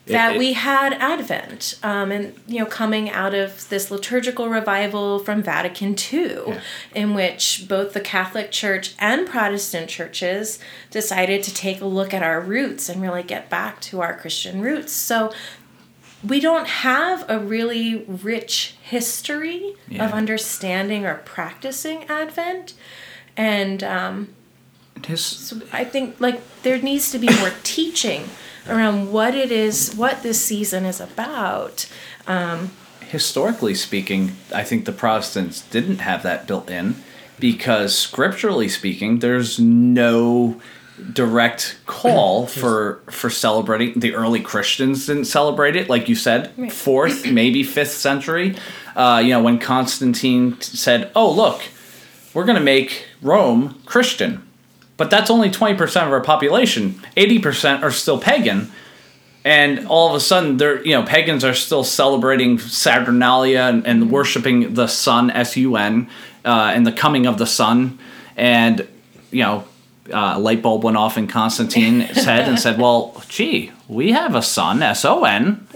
that It- we had Advent, um, and you know, coming out of this liturgical revival from Vatican II, Yeah. in which both the Catholic Church and Protestant churches decided to take a look at our roots and really get back to our Christian roots. So we don't have a really rich history Yeah. of understanding or practicing Advent, and um, His, so I think like there needs to be more teaching around what it is, what this season is about. historically speaking, I think the Protestants didn't have that built in because scripturally speaking, there's no direct call for for celebrating. The early Christians didn't celebrate it, like you said, Right. fourth, maybe fifth century. Uh, you know, when Constantine t- said, "Oh, look, we're going to make Rome Christian," but that's only twenty percent of our population. Eighty percent are still pagan. And all of a sudden they're you know pagans are still celebrating saturnalia and, and worshiping the sun s-u-n uh, and the coming of the sun. And you know uh, a light bulb went off in constantine's head and said well gee we have a sun s-o-n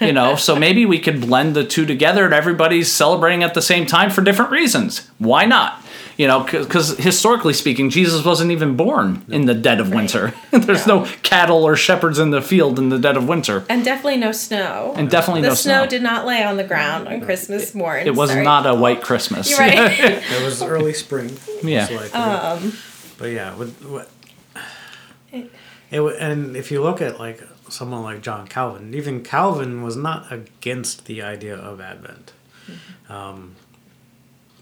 you know so maybe we could blend the two together and everybody's celebrating at the same time for different reasons. Why not you know because historically speaking jesus wasn't even born in the dead of winter there's no cattle or shepherds in the field in the dead of winter And definitely no snow. and definitely the no snow, snow did not lay on the ground on Christmas morning. it was Sorry. not a white christmas You're right. It was early spring. Yeah. most likely. but yeah, with, what, it, wa- and if you look at like someone like John Calvin, even Calvin was not against the idea of Advent. Um,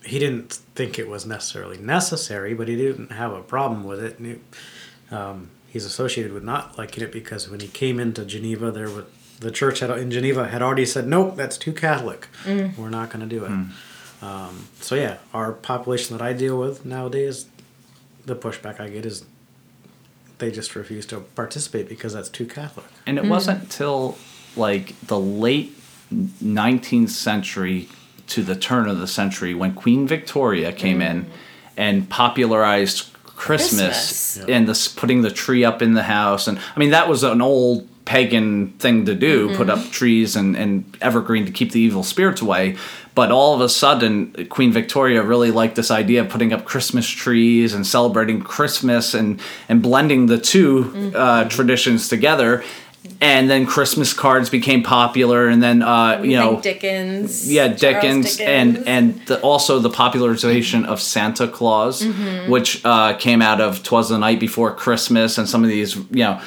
he didn't think it was necessarily necessary, but he didn't have a problem with it. And he- um, he's associated with not liking it because when he came into Geneva, there was the church had, in Geneva had already said, "Nope, that's too Catholic. We're not going to do it." Um, so yeah, our population that I deal with nowadays, the pushback I get is they just refuse to participate because that's too Catholic. and it wasn't till like the late 19th century to the turn of the century when Queen Victoria came in and popularized Christmas, Christmas. and this putting the tree up in the house. And I mean that was an old pagan thing to do put up trees and, and evergreen to keep the evil spirits away. But all of a sudden queen victoria really liked this idea of putting up christmas trees and celebrating christmas and, and blending the 2 uh, traditions together and then christmas cards became popular and then uh, you I know Dickens. yeah Charles dickens, and and the, also the popularization of santa claus Mm-hmm. which uh, came out of twas the night before christmas and some of these you know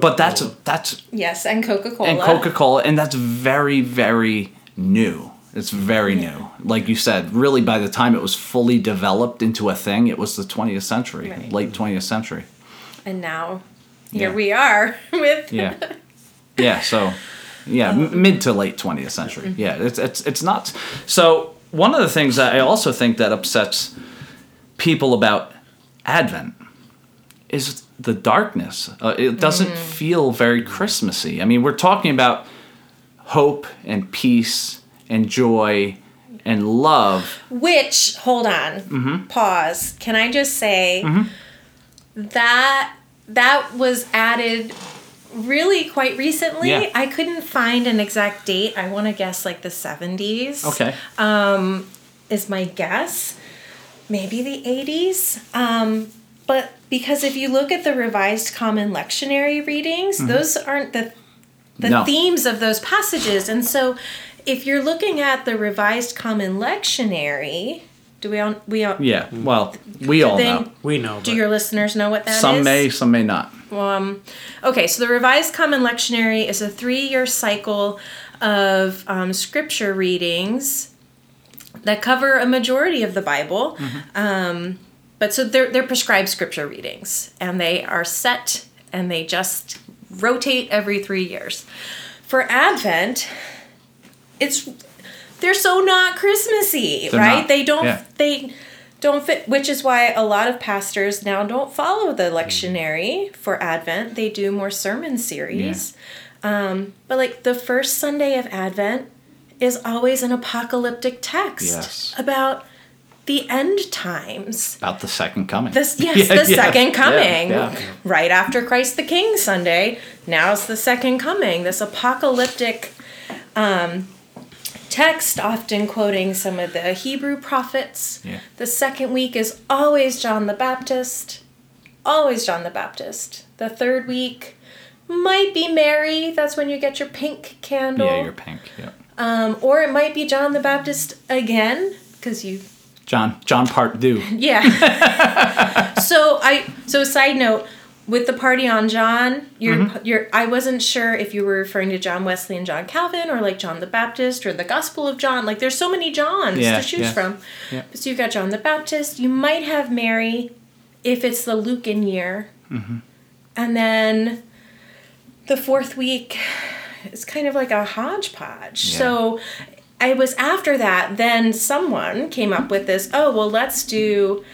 but that's that's yes, and Coca Cola. and coca-cola and that's very very new it's very new like you said really by the time it was fully developed into a thing it was the 20th century Right. late 20th century And now here Yeah. we are with yeah. Yeah so yeah m- mid to late 20th century. yeah it's it's it's nuts. So one of the things that i also think that upsets people about advent is the darkness. Uh, it doesn't feel very christmassy. I mean we're talking about hope and peace and joy and love. Which, hold on, Mm-hmm. pause. Can I just say that that was added really quite recently? Yeah. I couldn't find an exact date. I want to guess like the 70s. okay Um, Is my guess. Maybe the 80s. Um, but because if you look at the revised common lectionary readings, those aren't the the Mm-hmm. No. themes of those passages. And so if you're looking at the revised common lectionary, do we all we all yeah well we all they- know We know. do but your listeners know what that is? some may some may not Um, okay, so the Revised Common Lectionary is a three year cycle of um, scripture readings that cover a majority of the Bible. Um, but so they're, they're prescribed scripture readings, and they are set and they just rotate every three years. For Advent, it's they're so not Christmassy, They're right? not, They don't yeah. they don't fit which is why a lot of pastors now don't follow the lectionary for advent. They do more sermon series. Um, but like the first sunday of advent is always an apocalyptic text Yes. about the end times. About the second coming. This yes Yeah, the yeah, second yeah, coming. yeah. right after christ the king sunday. Now's the second coming. This apocalyptic um, text often quoting some of the hebrew prophets. Yeah. the second week is always john the baptist. Always john the baptist. The third week might be mary. That's when you get your pink candle. Yeah you're pink yeah. Um, or it might be john the baptist again because you john john part do yeah. so I so side note with the party on John, you're you're I wasn't sure if you were referring to John Wesley and John Calvin or like John the Baptist or the Gospel of John. Like there's so many Johns Yeah, to choose yeah, from. yeah. So you've got John the Baptist. You might have Mary if it's the Lucan year. Mm-hmm. And then the fourth week is kind of like a hodgepodge. Yeah. So I was after that, then someone came up with this oh, well, let's do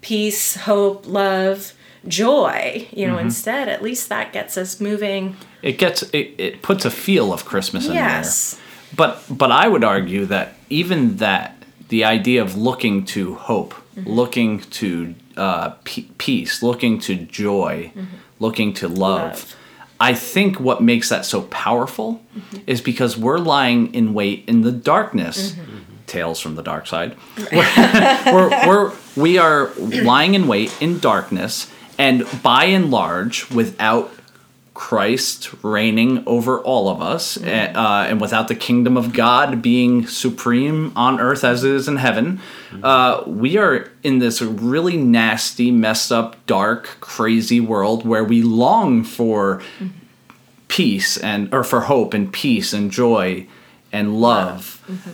peace, hope, love, joy, you Mm-hmm. know, instead. At least that gets us moving. it gets it, it puts a feel of christmas in Yes. there but but i would argue that even that the idea of looking to hope Mm-hmm. looking to uh, pe- peace looking to joy looking to love, Mm-hmm. Love. i think what makes that so powerful Mm-hmm. is because we're lying in wait in the darkness Mm-hmm. tales from the dark side we're, we're we are lying in wait in darkness and by and large without christ reigning over all of us Mm-hmm. uh, and without the kingdom of god being supreme on earth as it is in heaven uh, we are in this really nasty messed up dark crazy world where we long for Mm-hmm. peace and or for hope and peace and joy and love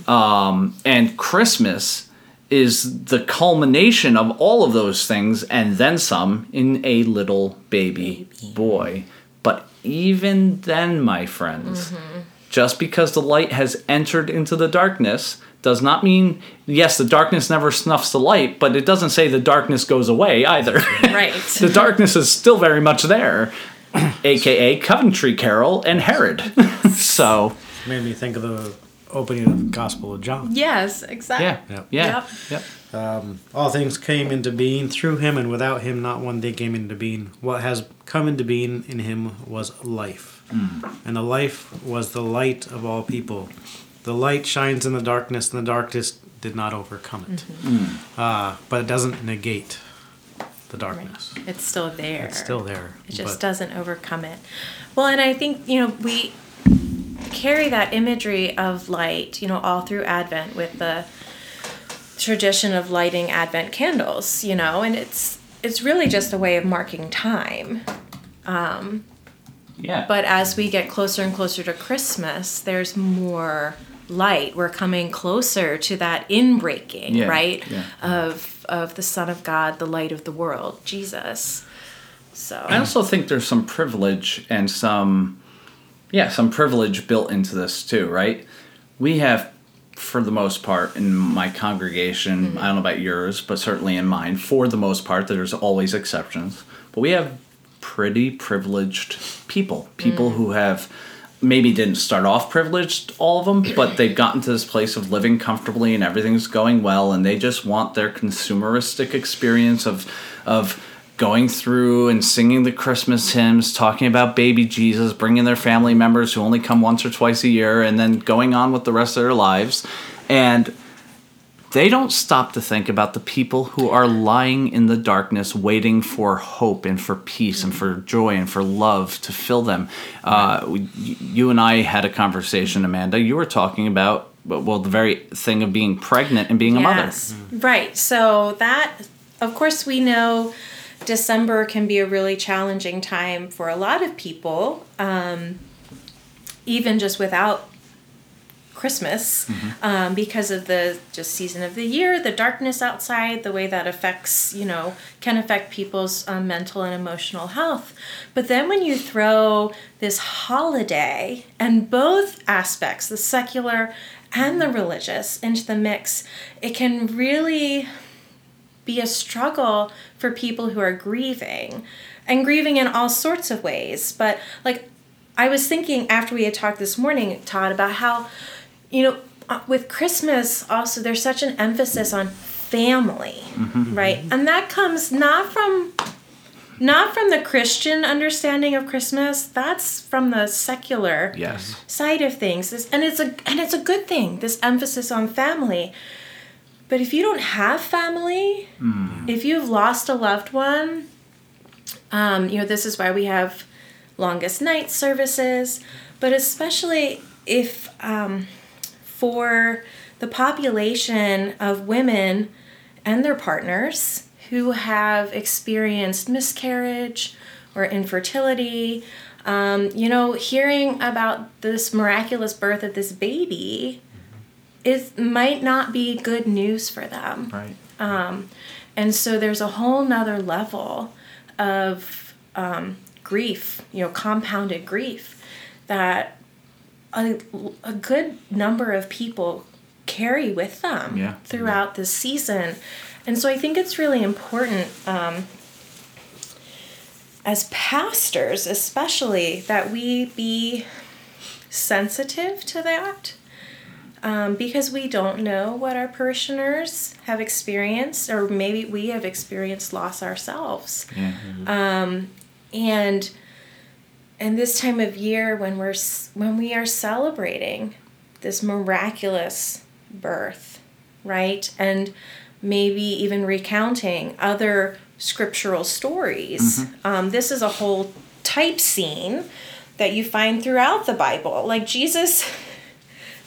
um, and christmas is the culmination of all of those things and then some in a little baby, boy. But even then my friends mm-hmm. just because the light has entered into the darkness does not mean yes the darkness never snuffs the light but it doesn't say the darkness goes away either. Right. the darkness is still very much there aka coventry carol and herod. So Made me think of the opening of the Gospel of John. Yes, exactly. Yeah. yeah, Yeah. Yep. Yep. Um, all things came into being through him, and without him, not one thing came into being. What has come into being in him was life. Hmm. And the life was the light of all people. The light shines in the darkness, and the darkness did not overcome it. Mm-hmm. Hmm. Uh, but it doesn't negate the darkness. It's still there. It's still there. It just but- doesn't overcome it. Well, and I think, you know, we carry that imagery of light, you know, all through Advent with the tradition of lighting Advent candles, you know, and it's it's really just a way of marking time. Um, Yeah. But as we get closer and closer to Christmas, there's more light. We're coming closer to that inbreaking, Yeah, right? yeah. Of of the Son of God, the light of the world, Jesus. So I also think there's some privilege and some, yeah, some privilege built into this too, right? We have, for the most part, in my congregation, mm-hmm. I don't know about yours, but certainly in mine, for the most part, there's always exceptions, but we have pretty privileged people, people mm. who have maybe didn't start off privileged, all of them, but they've gotten to this place of living comfortably and everything's going well, and they just want their consumeristic experience of of going through and singing the Christmas hymns, talking about baby Jesus, bringing their family members who only come once or twice a year, and then going on with the rest of their lives. And they don't stop to think about the people who are lying in the darkness, waiting for hope and for peace and for joy and for love to fill them. Uh, you and I had a conversation, Amanda. You were talking about, well, the very thing of being pregnant and being a mother. Right. So that, of course, we know December can be a really challenging time for a lot of people, um, even just without Christmas, um, because of the just season of the year, the darkness outside, the way that affects, you know, can affect people's um, mental and emotional health. But then when you throw this holiday and both aspects, the secular and the religious, into the mix, it can really be a struggle for people who are grieving and grieving in all sorts of ways. But like I was thinking after we had talked this morning, Todd, about how, you know, uh, with Christmas also there's such an emphasis on family, right? And that comes not from not from the Christian understanding of Christmas, that's from the secular Yes. side of things and it's a and it's a good thing this emphasis on family but if you don't have family if you've lost a loved one um, you know this is why we have longest night services but especially if um, for the population of women and their partners who have experienced miscarriage or infertility. Um, you know, hearing about this miraculous birth of this baby is might not be good news for them. Right. And so there's a whole nother level of um, grief, you know, compounded grief that a, a good number of people carry with them Yeah. throughout this season. And so I think it's really important um, as pastors, especially, that we be sensitive to that um, because we don't know what our parishioners have experienced, or maybe we have experienced loss ourselves. Yeah. And and this time of year, when we're when we are celebrating this miraculous birth, right, and maybe even recounting other scriptural stories, um, this is a whole type scene that you find throughout the Bible. Like Jesus.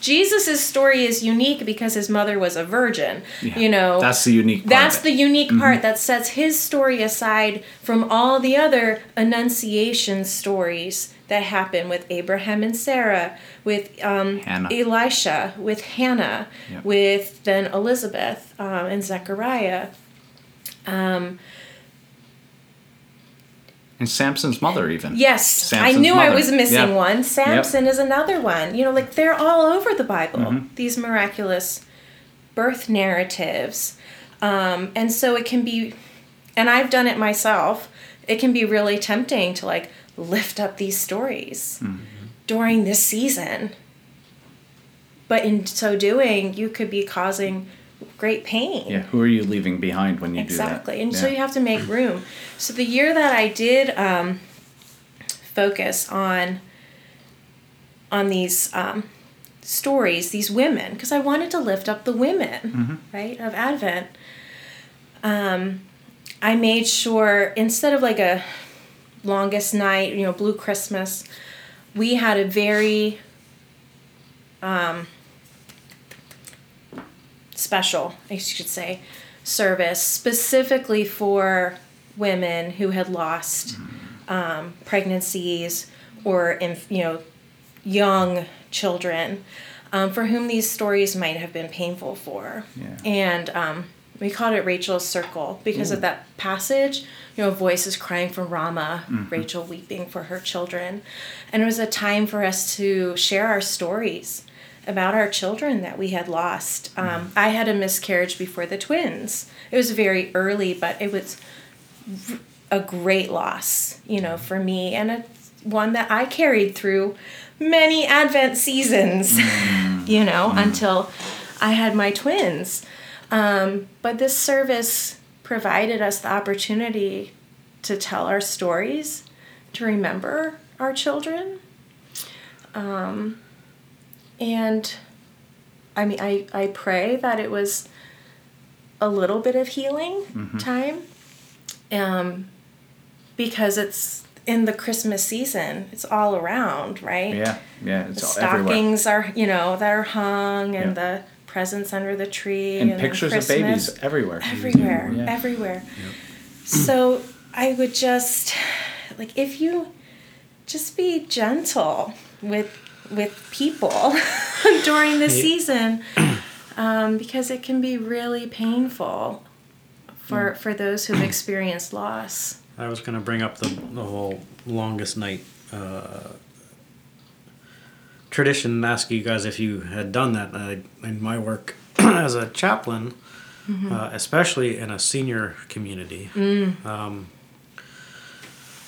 Jesus' story is unique because his mother was a virgin. Yeah. You know, That's the unique part. that's the unique part that sets his story aside from all the other annunciation stories that happen with Abraham and Sarah, with um, Elisha, with Hannah, Yep. with then Elizabeth um, and Zechariah. And Samson's mother, even. Yes, Samson's I knew I was missing Yeah. one. Samson is another one. You know, like they're all over the Bible. Mm-hmm. These miraculous birth narratives, um, and so it can be, and I've done it myself. It can be really tempting to like lift up these stories Mm-hmm. during this season. but in so doing, you could be causing great pain. Yeah. Who are you leaving behind when you Exactly. do that? Exactly, and so you have to make room. So the year that I did um, focus on on these um, stories, these women, because I wanted to lift up the women, Mm-hmm. right, of Advent. Um, I made sure instead of like a longest night, you know, blue Christmas, we had a very special, I should say, service specifically for women who had lost um, pregnancies or in, you know young children um, for whom these stories might have been painful for. Yeah. And um, we called it Rachel's Circle because of that passage. You know, voices crying from Rama, Rachel weeping for her children. And it was a time for us to share our stories about our children that we had lost. Um, I had a miscarriage before the twins. It was very early, but it was a great loss, you know, for me, and a one that I carried through many Advent seasons, you know, until I had my twins. Um, but this service provided us the opportunity to tell our stories, to remember our children. Um, and I mean, I, I pray that it was a little bit of healing time um, because it's in the Christmas season. It's all around, right? Yeah. Yeah. The It's all everywhere. stockings are, you know, that are hung and Yeah. the presents under the tree And then pictures of babies everywhere. everywhere, Yeah. everywhere. So I would just like if you just be gentle with with people during the season um, because it can be really painful for for those who've experienced loss. I was going to bring up the, the whole longest night uh, tradition and ask you guys if you had done that. Uh, in my work as a chaplain, uh, especially in a senior community, um,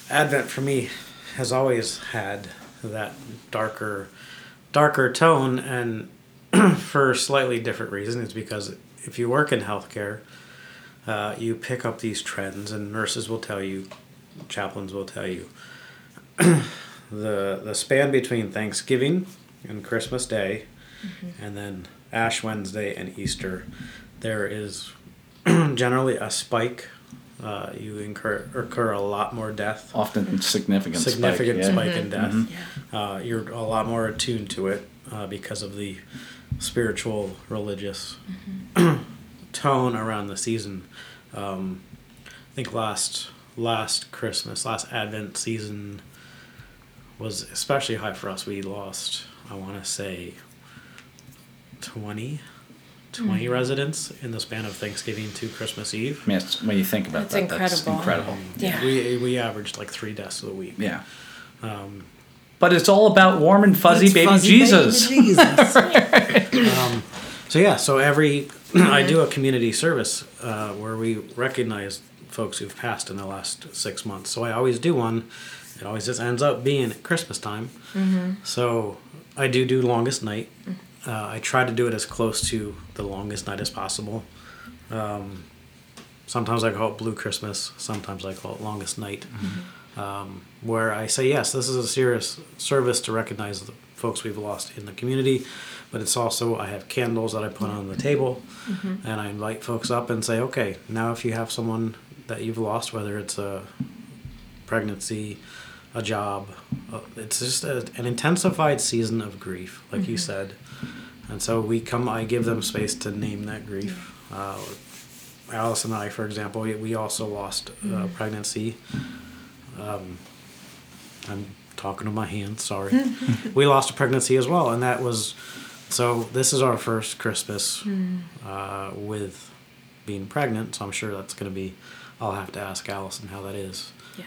Advent for me has always had that darker, darker tone, and for slightly different reason reasons. Because if you work in healthcare, uh, you pick up these trends, and nurses will tell you, chaplains will tell you, the the span between Thanksgiving and Christmas Day, and then Ash Wednesday and Easter, there is generally a spike. Uh, you incur occur a lot more death, Often significant. spike, significant yeah. spike in death. Uh, you're a lot more attuned to it uh, because of the spiritual, religious tone around the season. Um, I think last last Christmas, last Advent season was especially high for us. We lost, I want to say, 20, 20 residents in the span of Thanksgiving to Christmas Eve. I mean, it's- when you think about That's that, that's incredible. incredible. Yeah. We, we averaged like three deaths a week. Yeah. but it's all about warm and fuzzy baby fuzzy Jesus. baby Jesus. um, so yeah, so every I do a community service uh, where we recognize folks who've passed in the last six months. So I always do one. It always just ends up being at Christmas time. So I do do longest night. Uh, I try to do it as close to the longest night as possible. Um, sometimes I call it Blue Christmas. Sometimes I call it Longest Night um, where I say, yes, this is a serious service to recognize the folks we've lost in the community, but it's also, I have candles that I put on the table, and I invite folks up and say, okay, now if you have someone that you've lost, whether it's a pregnancy, a job, it's just a, an intensified season of grief, like you said. And so we come, I give them space to name that grief. Uh, Alice and I, for example, we, we also lost uh, pregnancy. Um, I'm talking to my hands. Sorry. we lost a pregnancy as well, and that was so. This is our first Christmas uh, with being pregnant. So I'm sure that's going to be. I'll have to ask Allison how that is. Yeah.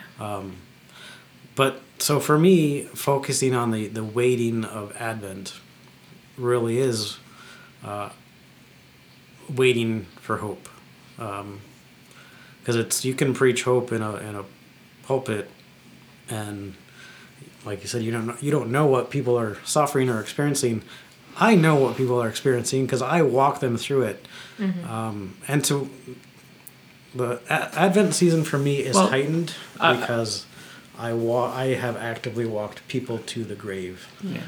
But so for me, focusing on the the waiting of Advent really is uh, waiting for hope, because it's you can preach hope in a in a pulpit, and like you said, you don't know, you don't know what people are suffering or experiencing, I know what people are experiencing because I walk them through it. Um, and to the a- Advent season for me is Well, heightened because I wa- I have actively walked people to the grave Yeah.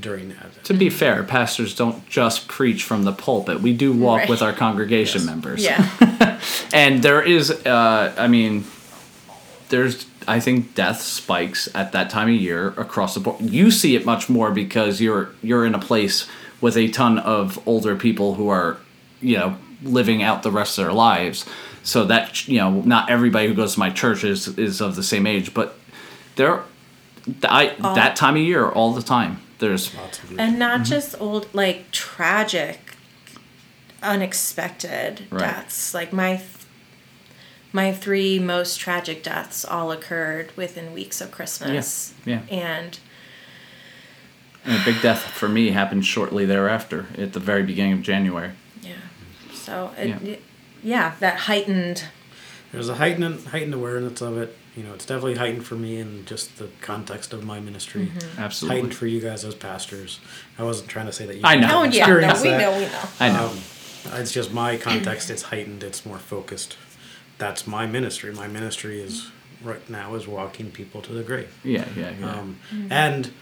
during Advent. To be fair, pastors don't just preach from the pulpit. We do walk Right. with our congregation members. Yeah. And there is, uh, I mean, there's, I think, death spikes at that time of year across the board. You see it much more because you're you're in a place with a ton of older people who are, you know, living out the rest of their lives. So that you know, not everybody who goes to my church is is of the same age, but there, I that time of year all the time. There's Lots of and not Mm-hmm. just old like tragic unexpected Right. deaths like my th- my three most tragic deaths all occurred within weeks of christmas yeah. and And a big death for me happened shortly thereafter, at the very beginning of January. yeah so it, Yeah. yeah. yeah that heightened There's a heightened heightened awareness of it. You know, it's definitely heightened for me in just the context of my ministry. Absolutely. Heightened for you guys as pastors. I wasn't trying to say that you. I know. oh didn't yeah no, we that. know we know I know. Um, it's just my context. It's heightened. It's more focused. That's my ministry. My ministry is right now is walking people to the grave, yeah, yeah, yeah. um, and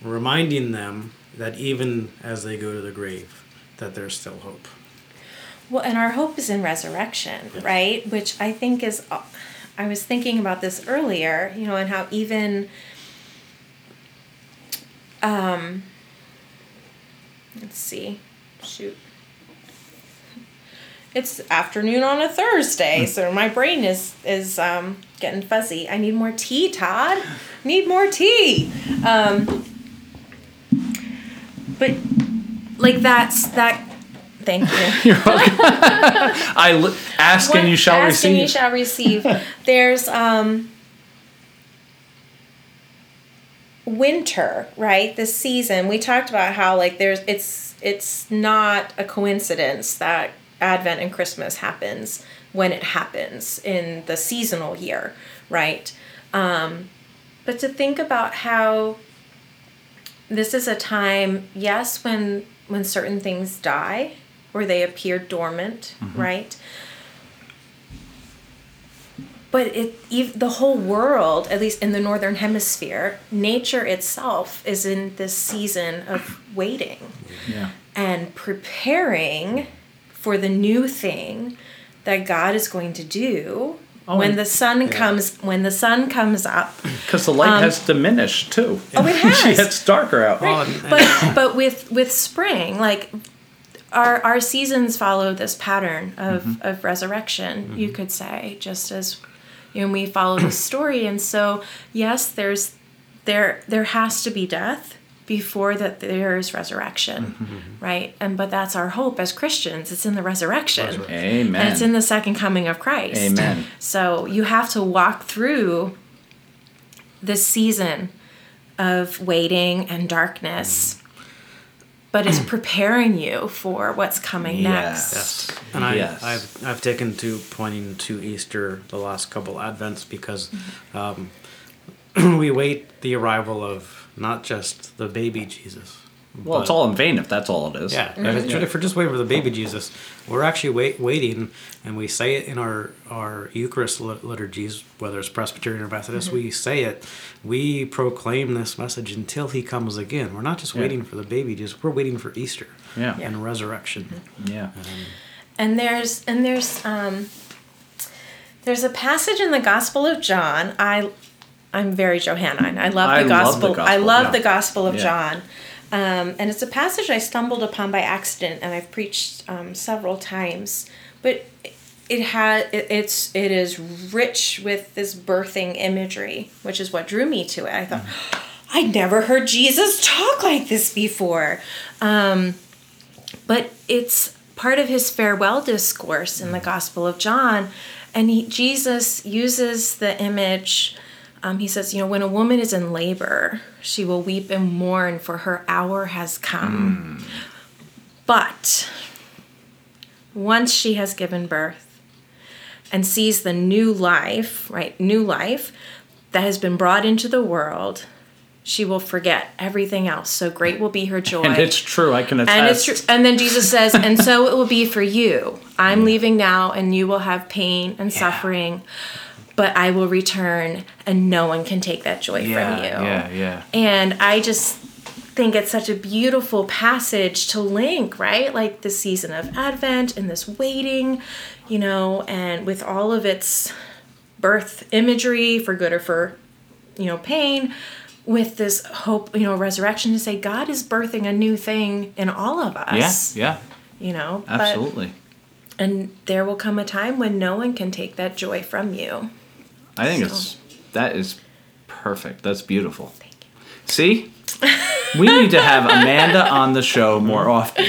reminding them that even as they go to the grave, that there's still hope. Well, and our hope is in resurrection, right? Which I think is, I was thinking about this earlier, you know, and how even, um, let's see, shoot. It's afternoon on a Thursday, so my brain is is um, getting fuzzy. I need more tea, Todd. Need more tea. Um, but like that's that. Thank you. I li- ask and you shall ask receive. and you shall receive. There's um winter, right? This season. We talked about how like there's it's it's not a coincidence that Advent and Christmas happens when it happens in the seasonal year, right? Um but to think about how this is a time, yes, when when certain things die or they appear dormant, right? But it the whole world, at least in the northern hemisphere, nature itself is in this season of waiting yeah. and preparing for the new thing that God is going to do Oh, when the sun comes when the sun comes up. Because the light has diminished too. Um, Oh, it has. it's darker out. Well, and- but but with with spring like our our seasons follow this pattern of mm-hmm. of resurrection you mm-hmm. could say just as you know we follow the story. And so yes there's there there has to be death before that there is resurrection mm-hmm. right? And but that's our hope as christians. It's in the resurrection. Amen. and it's in the second coming of christ. Amen. so you have to walk through this season of waiting and darkness, but it's preparing you for what's coming next. Yes. And I, Yes. I've, I've taken to pointing to Easter the last couple Advents because um, we wait the arrival of not just the baby Jesus. Well, it's all in vain if that's all it is. Yeah, if, it's- if we're just waiting for the baby Jesus, we're actually wait, waiting, and we say it in our our Eucharist liturgies, whether it's Presbyterian or Methodist. We say it. We proclaim this message until He comes again. We're not just Yeah. waiting for the baby Jesus. We're waiting for Easter Yeah. and resurrection. Yeah. And there's and there's um there's a passage in the Gospel of John. I I'm very Johannine. I love the I love the gospel. I love yeah. the Gospel of Yeah. John. Um, and it's a passage I stumbled upon by accident, and I've preached um, several times. But it had it, it's it is rich with this birthing imagery, which is what drew me to it. I thought I'd never heard Jesus talk like this before. Um, but it's part of his farewell discourse in the Gospel of John, and he, Jesus uses the image. Um, he says, "You know, when a woman is in labor, she will weep and mourn, for her hour has come. But once she has given birth and sees the new life, right, new life that has been brought into the world, she will forget everything else. So great will be her joy. And it's true. I can attest. And it's true. And then Jesus says, and so it will be for you. I'm leaving now, and you will have pain and suffering, but I will return, and no one can take that joy Yeah, from you. yeah, yeah. And I just think it's such a beautiful passage to link, right? Like the season of Advent and this waiting, you know, and with all of its birth imagery for good or for, you know, pain, with this hope, you know, resurrection to say God is birthing a new thing in all of us. Yeah, yeah, You know, But- absolutely. and there will come a time when no one can take that joy from you. I think So- it's that is perfect. That's beautiful. See, we need to have Amanda on the show more often.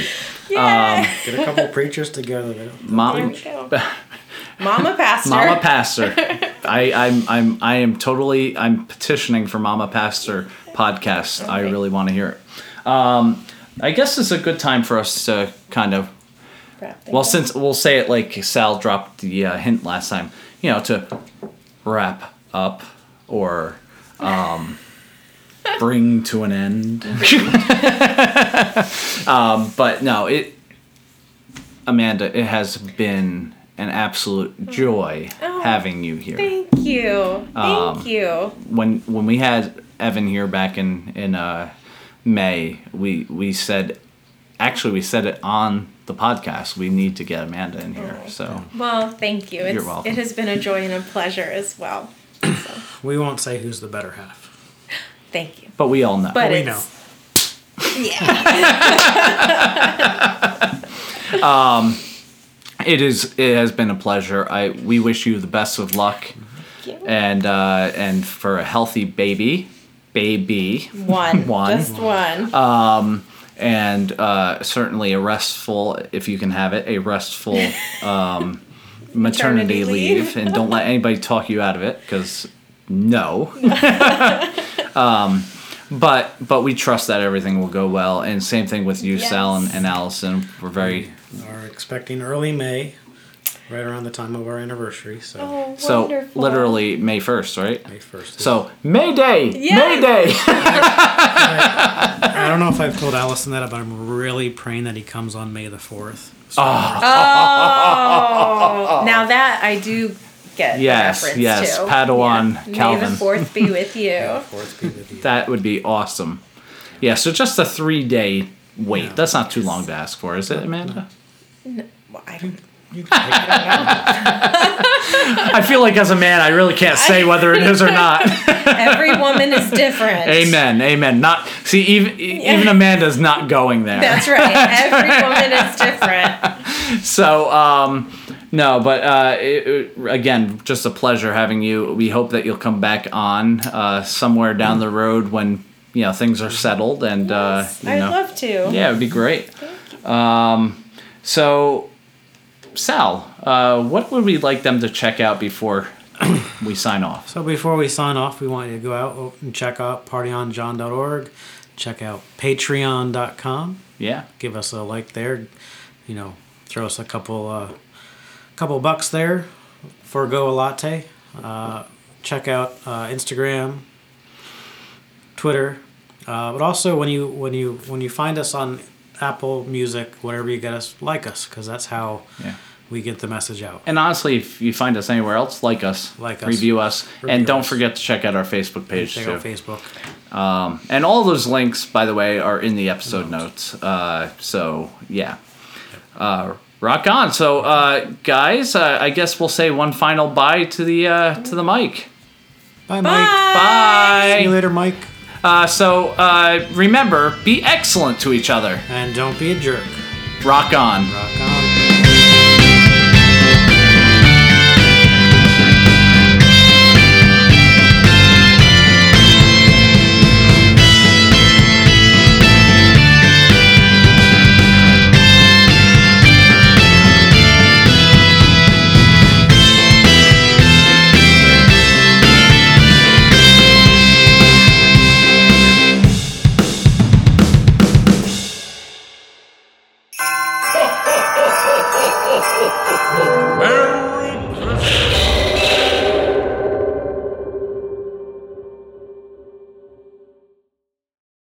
Um, Get a couple preachers together. There. There Mom, we go. Mama Pastor. Mama Pastor. I, I'm I'm I am totally I'm petitioning for Mama Pastor podcast. I really want to hear it. Um, I guess it's a good time for us to kind of well, since we'll say it like Sal dropped the uh, hint last time, you know, to wrap up or um, bring to an end. um, but no, it, Amanda, it has been an absolute joy Oh, having you here. Thank you. Thank Um, you. When when we had Evan here back in in uh, May, we we said, actually, we said it on the podcast. We need to get Amanda in here. So. Well, thank you. It's, welcome. It has been a joy and a pleasure as well. We won't say who's the better half. Thank you. But we all know. But we know. Yeah. um, it is. It has been a pleasure. I we wish you the best of luck, Thank you. and uh, and for a healthy baby, baby, One. One. Just one. And uh, certainly a restful, if you can have it, a restful um, maternity, Maternity leave. leave. and don't let anybody talk you out of it, because no. um, but but we trust that everything will go well, and same thing with you, Sal and, and Allison. We're very Are expecting early May, right around the time of our anniversary. So oh, so literally May first, right? May first. So May Day, Yes. May Day. I don't know if I've told Allison that, but I'm really praying that he comes on May the fourth. Ah. Oh, now that I do get Yes, yes, to. Padawan May Calvin. the fourth be with you. Fourth be with you. That would be awesome. Yeah, so just a three day wait. Yeah. That's not too long to ask for, is it, Amanda? Well, I don't, You can take it. I feel like as a man, I really can't say whether it is or not. every woman is different. amen, amen. Not see even even Amanda's not going there. That's right. Every woman is different. So um, no, but uh, it, it- again, just a pleasure having you. We hope that you'll come back on uh, somewhere down the road when you know things are settled and uh, you I'd know. love to. Yeah, it would be great. Um, so, Sal, uh, what would we like them to check out before we sign off? So before we sign off, we want you to go out and check out partyonjohn.org, check out patreon.com, Yeah, give us a like there, you know, throw us a couple uh, couple bucks there, forego a latte. Uh, check out uh, Instagram, Twitter, uh, but also when you when you when you find us on Apple Music, whatever you get us, like us because that's how yeah. we get the message out. And honestly, if you find us anywhere else, like us, Like us. review us, Review and don't us. forget to check out our Facebook page Check too. out Facebook. Um, and all those links, by the way, are in the episode notes. Uh, so yeah, uh, rock on. So uh, guys, uh, I guess we'll say one final bye to the uh, to the mic. Bye, Mike. Bye. See you later, Mike. Uh, so uh, remember, be excellent to each other. And don't be a jerk. Rock on. Rock on.